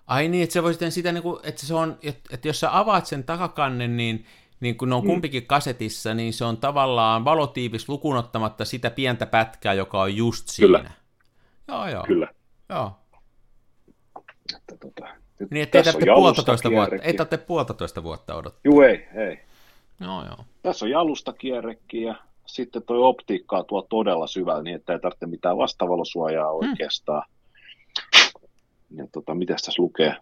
Ai niin, että se voi sitten sitä, niin kuin, että, se on, että jos sä avaat sen takakannen, niin, niin kun ne on mm. kumpikin kasetissa, niin se on tavallaan valotiivis lukunottamatta sitä pientä pätkää, joka on just siinä. Kyllä. Joo, joo. Kyllä. Joo. Että, tota, niin, että ei tarvitse puolitoista vuotta, ei tarvitse puolitoista vuotta odottaa. Joo, ei, ei. Joo, joo. Tässä on jalustakierrekki ja sitten tuo optiikkaa tuo todella syvällä niin, että ei tarvitse mitään vastavalosuojaa hmm. oikeastaan. Ja tota, mitä tässä lukee?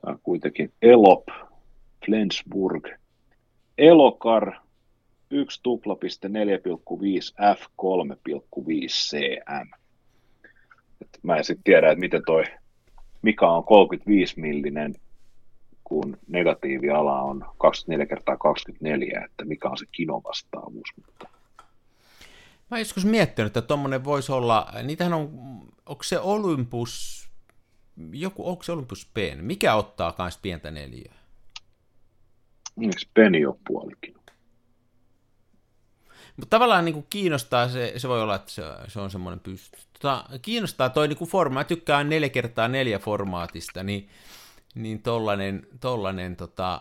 Tämä on kuitenkin Elop, Flensburg, Elokar 1 tuplapiste 4,5 F 3,5 cm. Et mä en sitten tiedä, että miten toi, mikä on 35 millinen, kun negatiiviala on 24 kertaa 24, että mikä on se kinovastaavuus. Mutta... Mä joskus miettinyt, että tuommoinen voisi olla, niitähän on, onko se Olympus, joku, onko se Olympus P, mikä ottaa myös pientä neliöä? Eikö Peni ole puolikin? Mutta tavallaan niin kuin kiinnostaa se, se voi olla, että se, se on semmoinen pysty. Tota, kiinnostaa toi niin forma, mä tykkään 4 kertaa 4 formaatista, niin, niin tollanen, tollanen tota,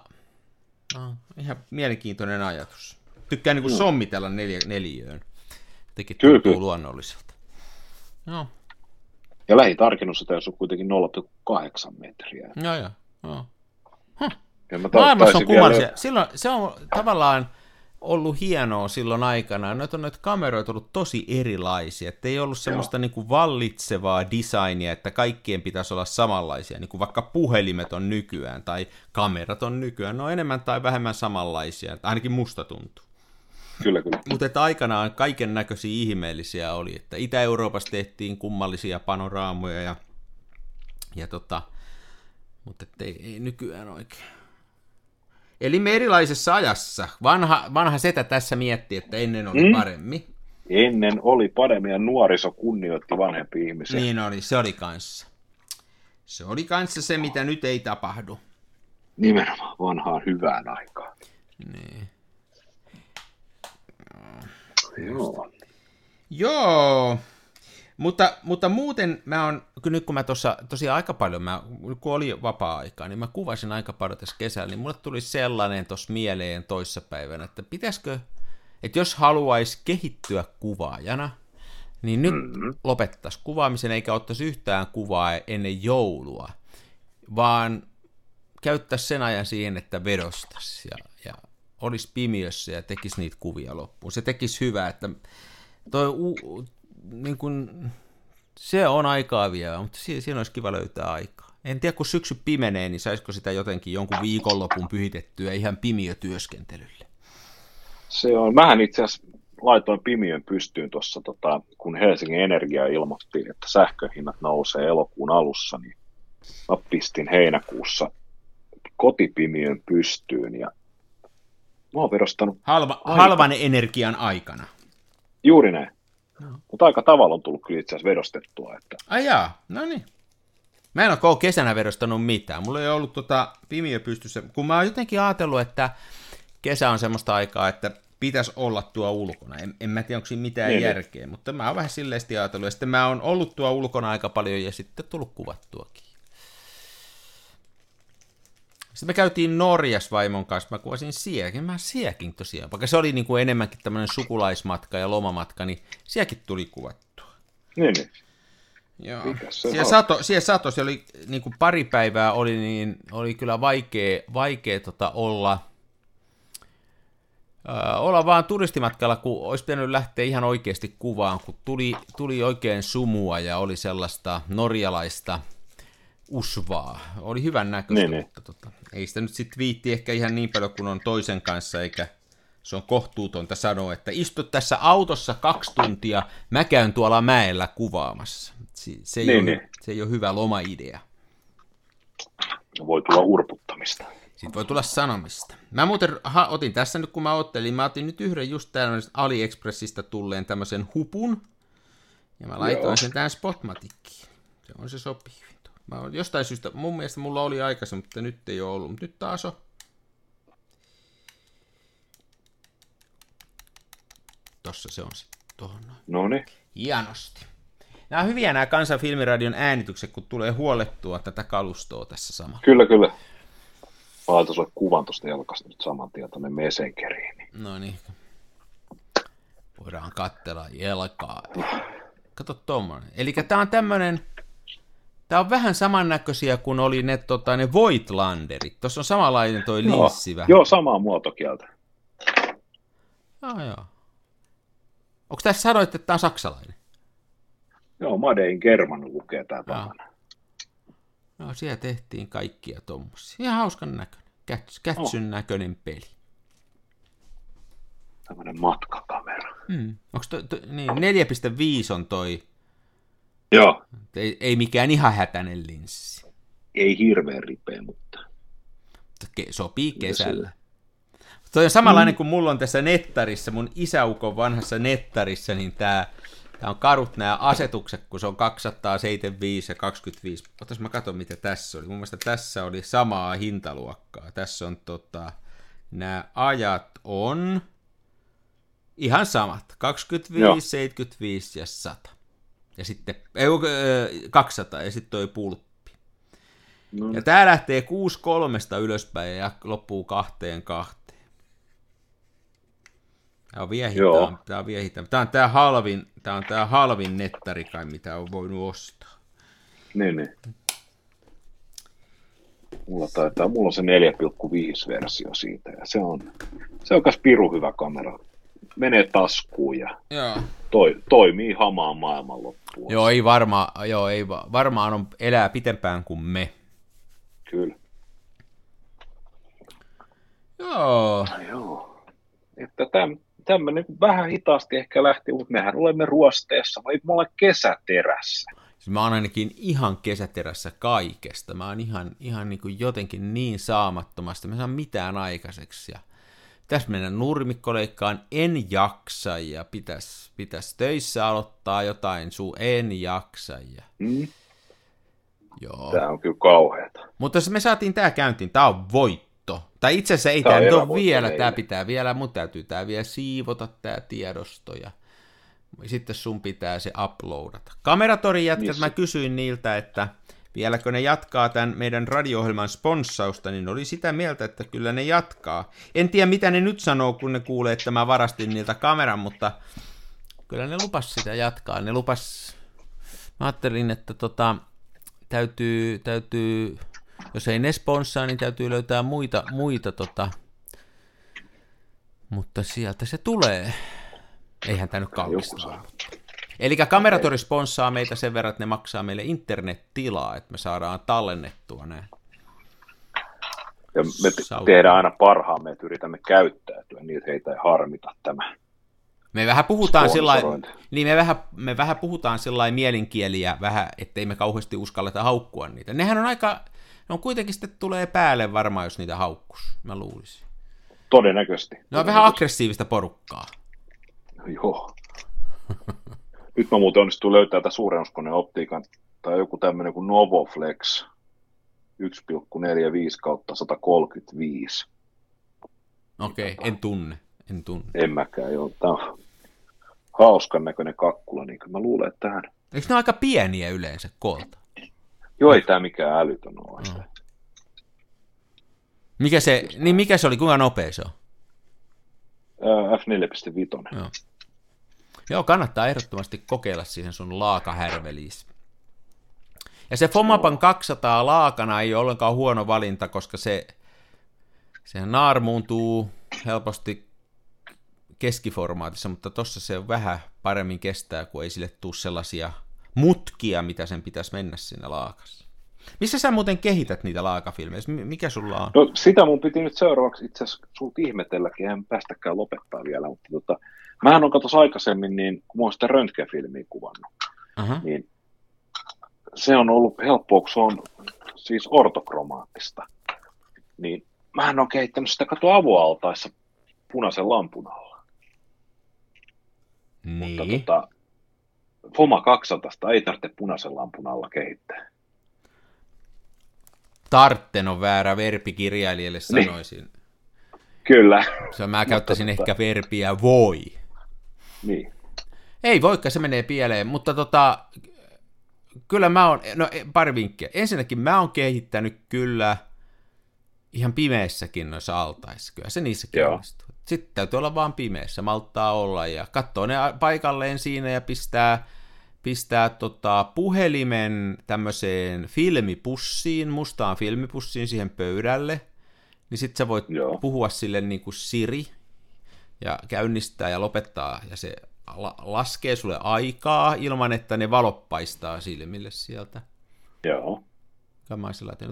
no, ihan mielenkiintoinen ajatus. Tykkään niin kuin sommitella neljä, neliöön. Jotenkin Kyllä, tuntuu kyllä. luonnolliselta. No, Ja lähitarkennus tässä on kuitenkin 0,8 metriä. joo, joo. joo. Ja mä ta- Maailmassa on kummallisia. vielä- Silloin, se on tavallaan ollut hienoa silloin aikana. Noita on noita kameroita ollut tosi erilaisia. Että ei ollut semmoista niin kuin vallitsevaa designia, että kaikkien pitäisi olla samanlaisia. Niin kuin vaikka puhelimet on nykyään tai kamerat on nykyään. Ne on enemmän tai vähemmän samanlaisia. Että ainakin musta tuntuu. Kyllä, kyllä. Mutta että aikanaan kaiken näköisiä ihmeellisiä oli, että Itä-Euroopassa tehtiin kummallisia panoraamoja ja, ja tota, mutta ei, ei nykyään oikein. Eli me erilaisessa ajassa. Vanha, vanha setä tässä mietti, että ennen oli Mm. paremmin. Ennen oli paremmin ja nuoriso kunnioitti vanhempia ihmisiä. Niin oli, se oli kanssa. Se oli kanssa se, mitä nyt ei tapahdu. Nimenomaan vanhaan hyvään aikaan. Niin. Joo. Joo, mutta, mutta muuten mä on, kun nyt kun mä tuossa tosiaan aika paljon, mä, kun oli vapaa-aikaa, niin mä kuvasin aika paljon tässä kesällä, niin mulle tuli sellainen tuossa mieleen toissapäivänä, että pitäisikö, että jos haluaisi kehittyä kuvaajana, niin nyt mm-hmm. lopettaisi kuvaamisen eikä ottaisi yhtään kuvaa ennen joulua, vaan käyttäisi sen ajan siihen, että vedostaisi ja, ja olisi pimiössä ja tekisi niitä kuvia loppuun. Se tekisi hyvää, että toi u, niin kun, se on aikaa vievää, mutta siinä, olisi kiva löytää aikaa. En tiedä, kun syksy pimenee, niin saisiko sitä jotenkin jonkun viikonlopun pyhitettyä ihan pimiötyöskentelylle. Se on. Mähän itse asiassa laitoin pimiön pystyyn tuossa, tota, kun Helsingin Energia ilmoitti, että sähköhinnat nousee elokuun alussa, niin mä pistin heinäkuussa kotipimiön pystyyn ja mä oon verostanut Halva, halvan energian aikana. juuri näin. No. Mutta aika tavalla on tullut kyllä itse asiassa vedostettua, että Ai jaa, no niin. Mä en ole koko kesänä vedostanut mitään. Mulla ei ollut tota pimiö pystyssä, kun mä oon jotenkin ajatellut, että kesä on semmoista aikaa, että pitäisi olla tuo ulkona. En, en mä tiedä, onko siinä mitään Niin, niin, niin. järkeä, mutta mä oon vähän silleesti ajatellut. Ja sitten mä oon ollut tuo ulkona aika paljon ja sitten tullut kuvattuakin. Sitten me käytiin Norjas vaimon kanssa, mä kuvasin sielläkin, mä sielläkin tosiaan, vaikka se oli niin kuin enemmänkin tämmöinen sukulaismatka ja lomamatka, niin sielläkin tuli kuvattua. niin, niin. Joo. Siellä, sato, siellä sato, se oli niin kuin pari päivää oli, niin oli kyllä vaikea, vaikea tota olla, olla vaan turistimatkalla, kun olisi pitänyt lähteä ihan oikeasti kuvaan, kun tuli, tuli oikein sumua ja oli sellaista norjalaista usvaa. Oli hyvän näköistä, Niin, niin. mutta tota, ei sitä nyt sitten viitti ehkä ihan niin paljon kuin on toisen kanssa, eikä se on kohtuutonta sanoa, että istu tässä autossa kaksi tuntia, mä käyn tuolla mäellä kuvaamassa. Se, se, ei, Niin, ole, niin. se ei ole hyvä lomaidea. voi tulla urputtamista. Sitten voi tulla sanomista. Mä muuten ha, otin tässä nyt, kun mä ottelin, mä otin nyt yhden just tällaisen AliExpressistä tulleen tämmöisen hupun, ja mä laitoin Joo. sen tähän Spotmatickiin. Se on se sopii. Mä oon jostain syystä, mun mielestä mulla oli aikaisemmin, mutta nyt ei ole ollut, mutta nyt taas on. tossa se on sitten tuohon noin. No niin. Hienosti. Nämä on hyviä nämä Kansan filmiradion äänitykset, kun tulee huolettua tätä kalustoa tässä samalla. Kyllä, kyllä. Mä laitan sulle kuvan tuosta jalkasta nyt saman tien tuonne Messenkeriin. niin No niin. Voidaan katsella jalkaa. Kato tommonen. Eli tää on tämmönen, tää on vähän samannäköisiä kuin oli ne, tota, ne Voigtlanderit. Tuossa on samanlainen toi linssi vähän. Joo, samaa muotokieltä. Joo, joo. Onko tässä sanoit, että tää on saksalainen? Joo, Made in German lukee tää takana. No, siellä tehtiin kaikkia tommosia. Ihan hauskan näköinen. Käts, kätsyn näköinen peli. Tämmönen matkakamera. Hmm. Onko to, to, niin, 4.5 on toi, Joo, ei, ei mikään ihan hätäinen linssi. ei hirveän ripeä, mutta sopii kesällä. Toi on samanlainen mm. kuin mulla on tässä nettarissa, mun isäukon vanhassa nettarissa, niin tää, tää on karut nämä asetukset, kun se on 275 ja 25. Otas mä katson, mitä tässä oli. Mun mielestä tässä oli samaa hintaluokkaa. Tässä on tota, nämä ajat on ihan samat. 25, Joo. 75 ja 100. Ja sitten, ei, kun, ö, 200 ja sitten toi pulppi. no, Ja tää lähtee 6.3 ylöspäin ja loppuu kahteen kahteen. Tää on vielä hitaampi. Tää on vielä hitaampi. Tää on tää halvin, tää on tää halvin nettari kai, mitä on voinut ostaa. niin, niin. Mulla taitaa, mulla on se 4,5 versio siitä ja se on, se on kas piru hyvä kamera. Menee taskuun ja Joo. toi, toimii hamaan maailman loppuun. Joo, ei varmaan, joo, ei va- varmaan on, elää pitempään kuin me. Kyllä. Joo. Joo. Että täm, tämmöinen vähän hitaasti ehkä lähti, mutta mehän olemme ruosteessa, vai me ollaan kesäterässä. Siis mä oon ainakin ihan kesäterässä kaikesta. Mä oon ihan, ihan niin kuin jotenkin niin saamattomasta. Mä saan mitään aikaiseksi. Ja pitäisi mennä nurmikkoleikkaan, en jaksa ja pitäisi pitäis töissä aloittaa jotain suu, en jaksa. Ja... Mm. Joo. Tämä on kyllä kauheata. Mutta se me saatiin tää käyntiin, tää on voitto. Tai itse asiassa ei on nyt ole vielä, meille. tää pitää vielä, mun täytyy tää vielä siivota tää tiedosto ja sitten sun pitää se uploadata. Kameratorin jätkät, Missä? mä kysyin niiltä, että vieläkö ne jatkaa tämän meidän radio-ohjelman sponssausta, niin oli sitä mieltä, että kyllä ne jatkaa. En tiedä, mitä ne nyt sanoo, kun ne kuulee, että mä varastin niiltä kameran, mutta kyllä ne lupas sitä jatkaa. Ne lupas, mä ajattelin, että tota, täytyy, täytyy, jos ei ne sponssaa, niin täytyy löytää muita, muita tota, mutta sieltä se tulee. Eihän tämä nyt kallista. Eli Kameratori sponssaa meitä sen verran, että ne maksaa meille internettilaa, että me saadaan tallennettua ne. Ja me Sauva. tehdään aina parhaamme, että yritämme käyttäytyä niin, että heitä ei harmita tämä. Me vähän puhutaan sillä niin me vähän, me vähän puhutaan sillä mielinkieliä vähän, ettei me kauheasti uskalleta haukkua niitä. Nehän on aika, ne on kuitenkin sitten tulee päälle varmaan, jos niitä haukkus, mä luulisin. Todennäköisesti. Ne on vähän aggressiivista porukkaa. Joo. Nyt mä muuten onnistuu löytää tätä suurennuskoneen optiikan, tai joku tämmöinen kuin Novoflex 1,45 kautta 135. Okei, okay, en tunne, en tunne. En mäkään, joo. Tää on hauskan näköinen kakkula, niin kyllä mä luulen, että tähän... Eikö ne ole aika pieniä yleensä koolta? Joo, ei tää mikään älytön ole. Mm. Mikä se, niin mikä se oli, kuinka nopea se on? Ää, F4.5. Joo. Joo, kannattaa ehdottomasti kokeilla siihen sun laakahärveliis. Ja se Fomapan 200 laakana ei ole ollenkaan huono valinta, koska se, se naarmuuntuu helposti keskiformaatissa, mutta tossa se vähän paremmin kestää, kun ei sille tule sellaisia mutkia, mitä sen pitäisi mennä siinä laakassa. Missä sä muuten kehität niitä laakafilmejä? Mi- Mikä sulla on? No sitä mun piti nyt seuraavaksi itse asiassa sulta ihmetelläkin, en päästäkään lopettaa vielä, mutta tota, mähän on katos aikaisemmin, niin kun mä oon sitä röntgenfilmiä kuvannut, Aha. niin se on ollut helppoa, kun se on siis ortokromaattista. Niin mähän on kehittänyt sitä kato avoaltaissa punaisen lampun alla. Niin. Mutta tota, Foma 200 ei tarvitse punaisen lampun alla kehittää. Tartten on väärä verbi kirjailijalle sanoisin. Kyllä, Se mä käyttäisin tota- ehkä verbiä voi. Niin. Ei voikaan, se menee pieleen, mutta tota, kyllä mä oon, no pari vinkkiä. Ensinnäkin mä oon kehittänyt kyllä ihan pimeässäkin noissa altaissa, kyllä se niissä onnistuu. Sitten täytyy olla vaan pimeässä, malttaa olla ja katsoo ne paikalleen siinä ja pistää, pistää tota puhelimen tämmöiseen filmipussiin, mustaan filmipussiin siihen pöydälle, niin sitten sä voit Joo. puhua sille niin kuin Siri ja käynnistää ja lopettaa ja se la- laskee sulle aikaa ilman, että ne valot paistaa silmille sieltä. Joo.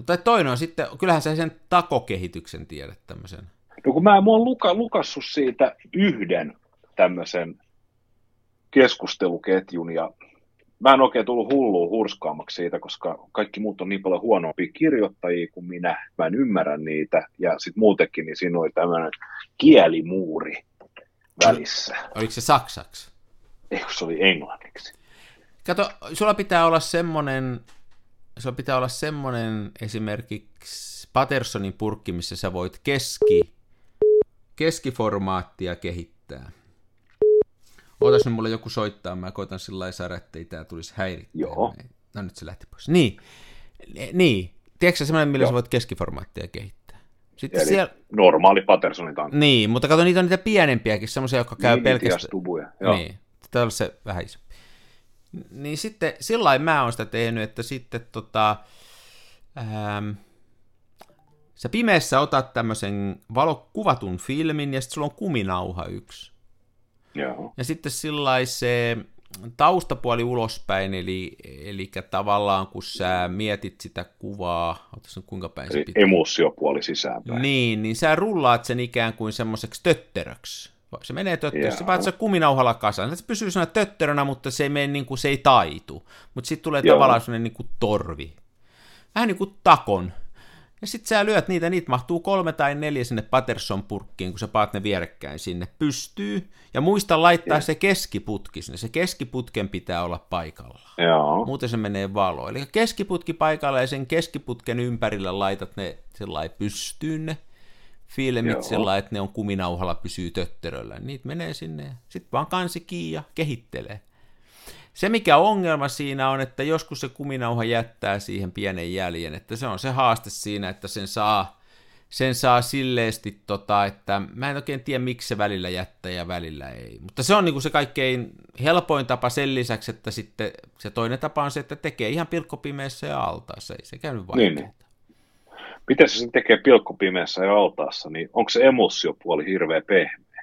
Tai toinen on sitten, kyllähän sä sen takokehityksen tiedät tämmöisen. No kun mä, mä oon luka, lukassut siitä yhden tämmöisen keskusteluketjun ja mä en oikein tullut hulluun hurskaamaksi siitä, koska kaikki muut on niin paljon huonompia kirjoittajia kuin minä. Mä en ymmärrä niitä ja sitten muutenkin niin siinä oli tämmöinen kielimuuri välissä. Oliko se saksaksi? Eikö se oli englanniksi? Kato, sulla pitää olla semmoinen, sulla pitää olla semmoinen esimerkiksi Pattersonin purkki, missä sä voit keski, keskiformaattia kehittää. Ootas nyt mulle joku soittaa, mä koitan sillä lailla saada, ettei tää tulisi häirittää. Joo. No nyt se lähti pois. Niin, niin. Tiedätkö sä semmoinen, millä Joo. sä voit keskiformaattia kehittää? Sitten Eli siellä... normaali Pattersonin tankki. Niin, mutta kato, niitä on niitä pienempiäkin, semmoisia, jotka käy niin, pelkästään... Joo. Niin, tämä on se vähän iso. Niin sitten, sillä mä oon sitä tehnyt, että sitten tota, ähm, sä pimeässä otat tämmöisen valokuvatun filmin ja sitten sulla on kuminauha yksi. Joo. Ja sitten sillä se taustapuoli ulospäin, eli, eli tavallaan kun sä mietit sitä kuvaa, otas kuinka päin se pitää. Emossiopuoli sisäänpäin. Niin, niin sä rullaat sen ikään kuin semmoiseksi tötteröksi. Se menee tötteröksi, sä se kuminauhalla kasaan. Se pysyy sana tötterönä, mutta se ei, mene niin kuin, se ei taitu. Mutta sitten tulee Joo. tavallaan semmoinen niin kuin torvi. Vähän niin kuin takon ja sitten sä lyöt niitä, niitä mahtuu kolme tai neljä sinne Patterson-purkkiin, kun sä paat ne vierekkäin sinne. Pystyy. Ja muista laittaa yeah. se keskiputki sinne. Se keskiputken pitää olla paikalla. Joo. Muuten se menee valoon. Eli keskiputki paikalla ja sen keskiputken ympärillä laitat ne sellainen pystyyn ne filmit sillä että ne on kuminauhalla pysyy tötteröllä. Niitä menee sinne. Sitten vaan kansi kiinni ja kehittelee. Se mikä ongelma siinä on, että joskus se kuminauha jättää siihen pienen jäljen, että se on se haaste siinä, että sen saa, sen saa silleesti, tota, että mä en oikein tiedä miksi se välillä jättää ja välillä ei. Mutta se on niin kuin se kaikkein helpoin tapa sen lisäksi, että sitten se toinen tapa on se, että tekee ihan pilkkopimeessä ja altaassa, ei se käynyt vaikeaa. Niin, niin. Miten se sen tekee pilkkopimeessä ja altaassa, niin onko se emossiopuoli hirveä pehmeä?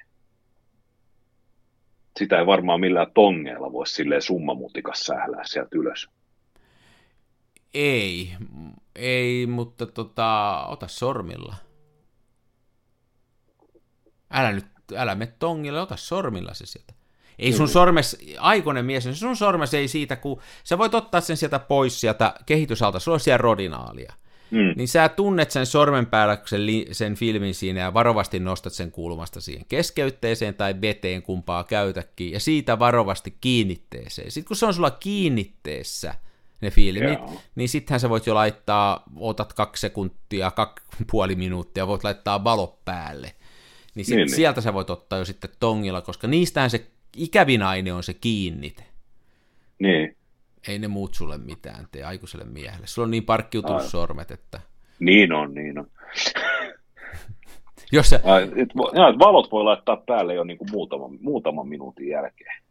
Sitä ei varmaan millään tongeella voi silleen summamutikas sählää sieltä ylös. Ei, ei, mutta tota, ota sormilla. Älä nyt, älä me tongille, ota sormilla se sieltä. Ei sun sormes, aikoinen mies, niin sun sormes ei siitä, kun sä voit ottaa sen sieltä pois sieltä kehitysalta, sulla on siellä rodinaalia mm. niin sä tunnet sen sormen päällä sen, li- sen filmin siinä ja varovasti nostat sen kulmasta siihen keskeytteeseen tai veteen kumpaa käytäkin ja siitä varovasti kiinnitteeseen. Sitten kun se on sulla kiinnitteessä, ne filmit, Joo. niin sittenhän sä voit jo laittaa, otat kaksi sekuntia, kaksi puoli minuuttia, voit laittaa valo päälle. Niin, sit niin, niin. sieltä sä voit ottaa jo sitten tongilla, koska niistähän se ikävin aine on se kiinnite. Niin ei ne muut sulle mitään tee aikuiselle miehelle. Sulla on niin parkkiutunut sormet, että... Niin on, niin on. Jos se... Ai, et, ja, valot voi laittaa päälle jo niin kuin muutaman, muutaman minuutin jälkeen.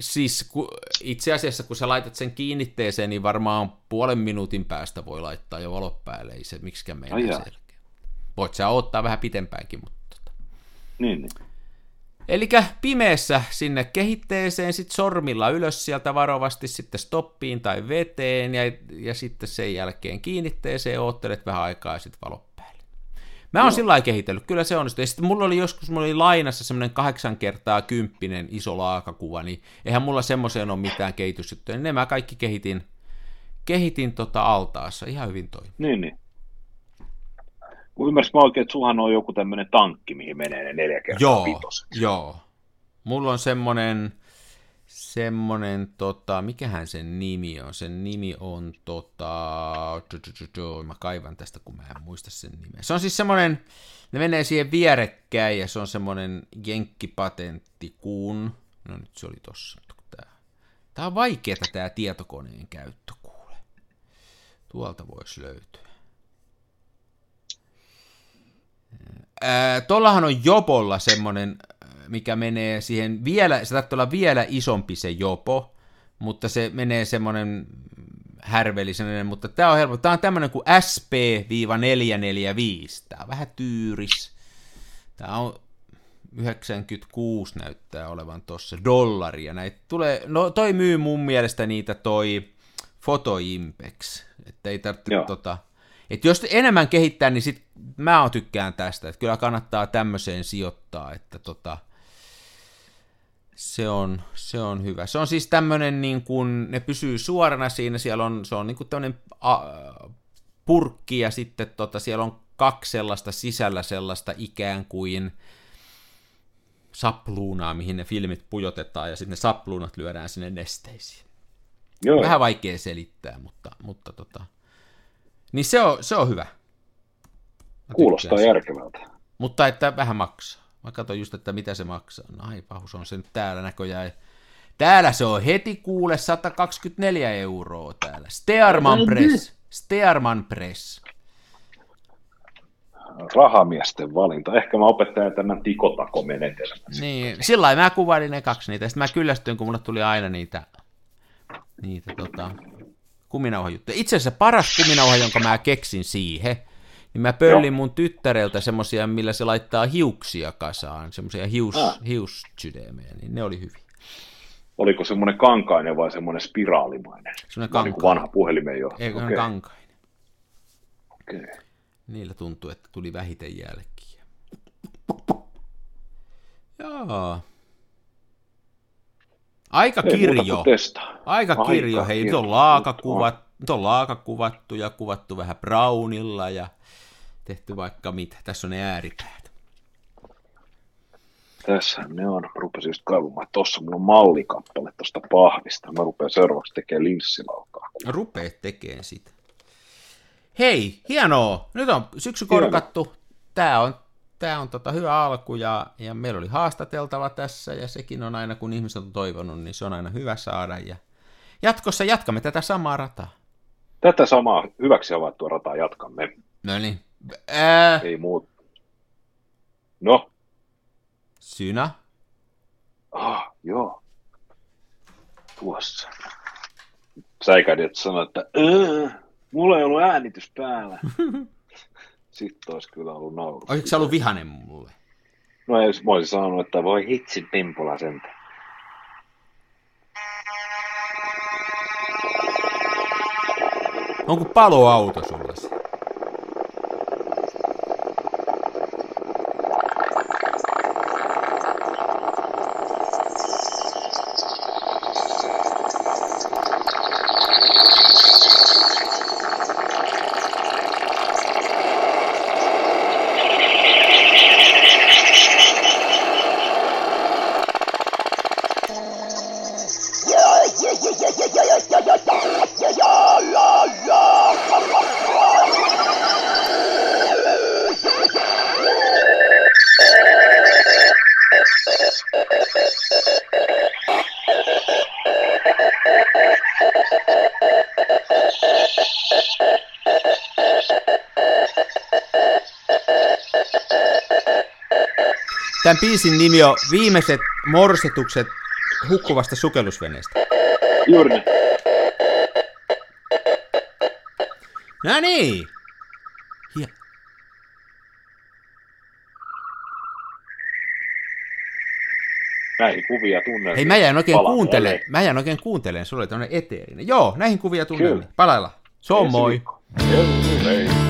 Siis ku, itse asiassa, kun sä laitat sen kiinnitteeseen, niin varmaan puolen minuutin päästä voi laittaa jo valot päälle. Ei se miksikään mene selkeä. Voit sä ottaa vähän pitempäänkin, mutta... Tota. Niin, niin. Eli pimeässä sinne kehitteeseen, sitten sormilla ylös sieltä varovasti sitten stoppiin tai veteen ja, ja sitten sen jälkeen kiinnitteeseen, oottelet vähän aikaa ja sitten valo päälle. Mä oon no. sillä lailla kehitellyt, kyllä se onnistui. Ja sitten mulla oli joskus, mulla oli lainassa semmoinen kahdeksan kertaa kymppinen iso laakakuva, niin eihän mulla semmoiseen ole mitään kehitysjuttuja. Ne mä kaikki kehitin, kehitin tota altaassa, ihan hyvin toi. Niin, niin. Kun ymmärsin mä oikein, että suhan on joku tämmöinen tankki, mihin menee ne neljä kertaa joo, pitoiseksi. Joo, mulla on semmoinen, semmoinen, tota, mikähän sen nimi on? Sen nimi on, tota, mä kaivan tästä, kun mä en muista sen nimeä. Se on siis semmoinen, ne menee siihen vierekkäin ja se on semmoinen jenkkipatentti, kun No nyt se oli tossa. Tää, tää on vaikeaa tää tietokoneen käyttö, kuule. Tuolta voisi löytyä. Ää, tollahan on Jopolla semmonen, mikä menee siihen vielä, se taitaa olla vielä isompi se Jopo, mutta se menee semmonen härvellisen, mutta tämä on helppo. Tämä on tämmöinen kuin SP-445. Tämä on vähän tyyris. Tämä on 96 näyttää olevan tuossa dollaria. Näitä tulee, no toi myy mun mielestä niitä toi Photoimpex. Että ei tarvitse Joo. tota, että jos enemmän kehittää, niin sit mä oon tykkään tästä, että kyllä kannattaa tämmöiseen sijoittaa, että tota, se on, se on hyvä. Se on siis tämmöinen, niin kuin, ne pysyy suorana siinä, siellä on, se on niin kuin tämmöinen a, purkki ja sitten tota, siellä on kaksi sellaista sisällä sellaista ikään kuin sapluunaa, mihin ne filmit pujotetaan ja sitten ne sapluunat lyödään sinne nesteisiin. Joo, Vähän vaikea selittää, mutta, mutta tota, niin se on, se on hyvä. Mä kuulostaa järkevältä. mutta että vähän maksaa. Mä katson just, että mitä se maksaa. No ai pahus on se nyt täällä näköjään. Täällä se on heti kuule 124 euroa täällä. Stearman Press. Stearman Press. Rahamiesten valinta. Ehkä mä opettelen tämän tikotakomenetelmän. Niin, sillä lailla mä kuvailin ne kaksi niitä. Sitten mä kyllästyin, kun mulle tuli aina niitä, niitä tota, kuminauhajuttuja. Itse asiassa paras kuminauha, jonka mä keksin siihen, niin mä pöllin mun tyttäreltä semmosia, millä se laittaa hiuksia kasaan, semmosia hius, Ah. niin ne oli hyviä. Oliko semmoinen kankainen vai semmoinen spiraalimainen? Semmoinen Vai niin kuin kankainen. vanha puhelimen jo. Okei, okay. kankainen. okei. Niillä tuntuu, että tuli vähiten jälkiä. Joo. Aika kirjo. Aika kirjo. Hei, nyt on, laaka Nyt on laaka kuvattu ja kuvattu vähän brownilla ja tehty vaikka mitä. Tässä on ne ääripäät. Tässä ne on. Rupesin just kaivamaan. Tossa mulla on mallikappale tosta pahvista. Mä rupean seuraavaksi tekemään linssilaukaa. Rupeet tekee sitä. Hei, hienoa. Nyt on syksy korkattu. Tää on, tää on tota hyvä alku ja, ja meillä oli haastateltava tässä ja sekin on aina, kun ihmiset on toivonut, niin se on aina hyvä saada. Ja jatkossa jatkamme tätä samaa rataa. Tätä samaa hyväksi havaittua rataa jatkamme. No niin. Ää, Ei muut. No, Synä. ah, joo. Tuossa. Säikädit sanoi, että "Öö, mulla ei ollut äänitys päällä. Sitten olisi kyllä ollut nauru. Olisiko se ollut vihanen mulle? No ei, mä olisin sanonut, että voi hitsi pimpula sentä. Onko paloauto sulla biisin nimi on Viimeiset morsetukset hukkuvasta sukellusveneestä. Juuri niin. No niin. Hie- Näihin kuvia tunnelmia. Hei, mä jäin oikein Palaa kuuntelemaan. jälleen. Mä jäin oikein kuuntelemaan. Sulla oli tämmönen eteerinen. Joo, näihin kuvia tunnelmiin. Palailla. Se on Ensi moi. Hei, hei.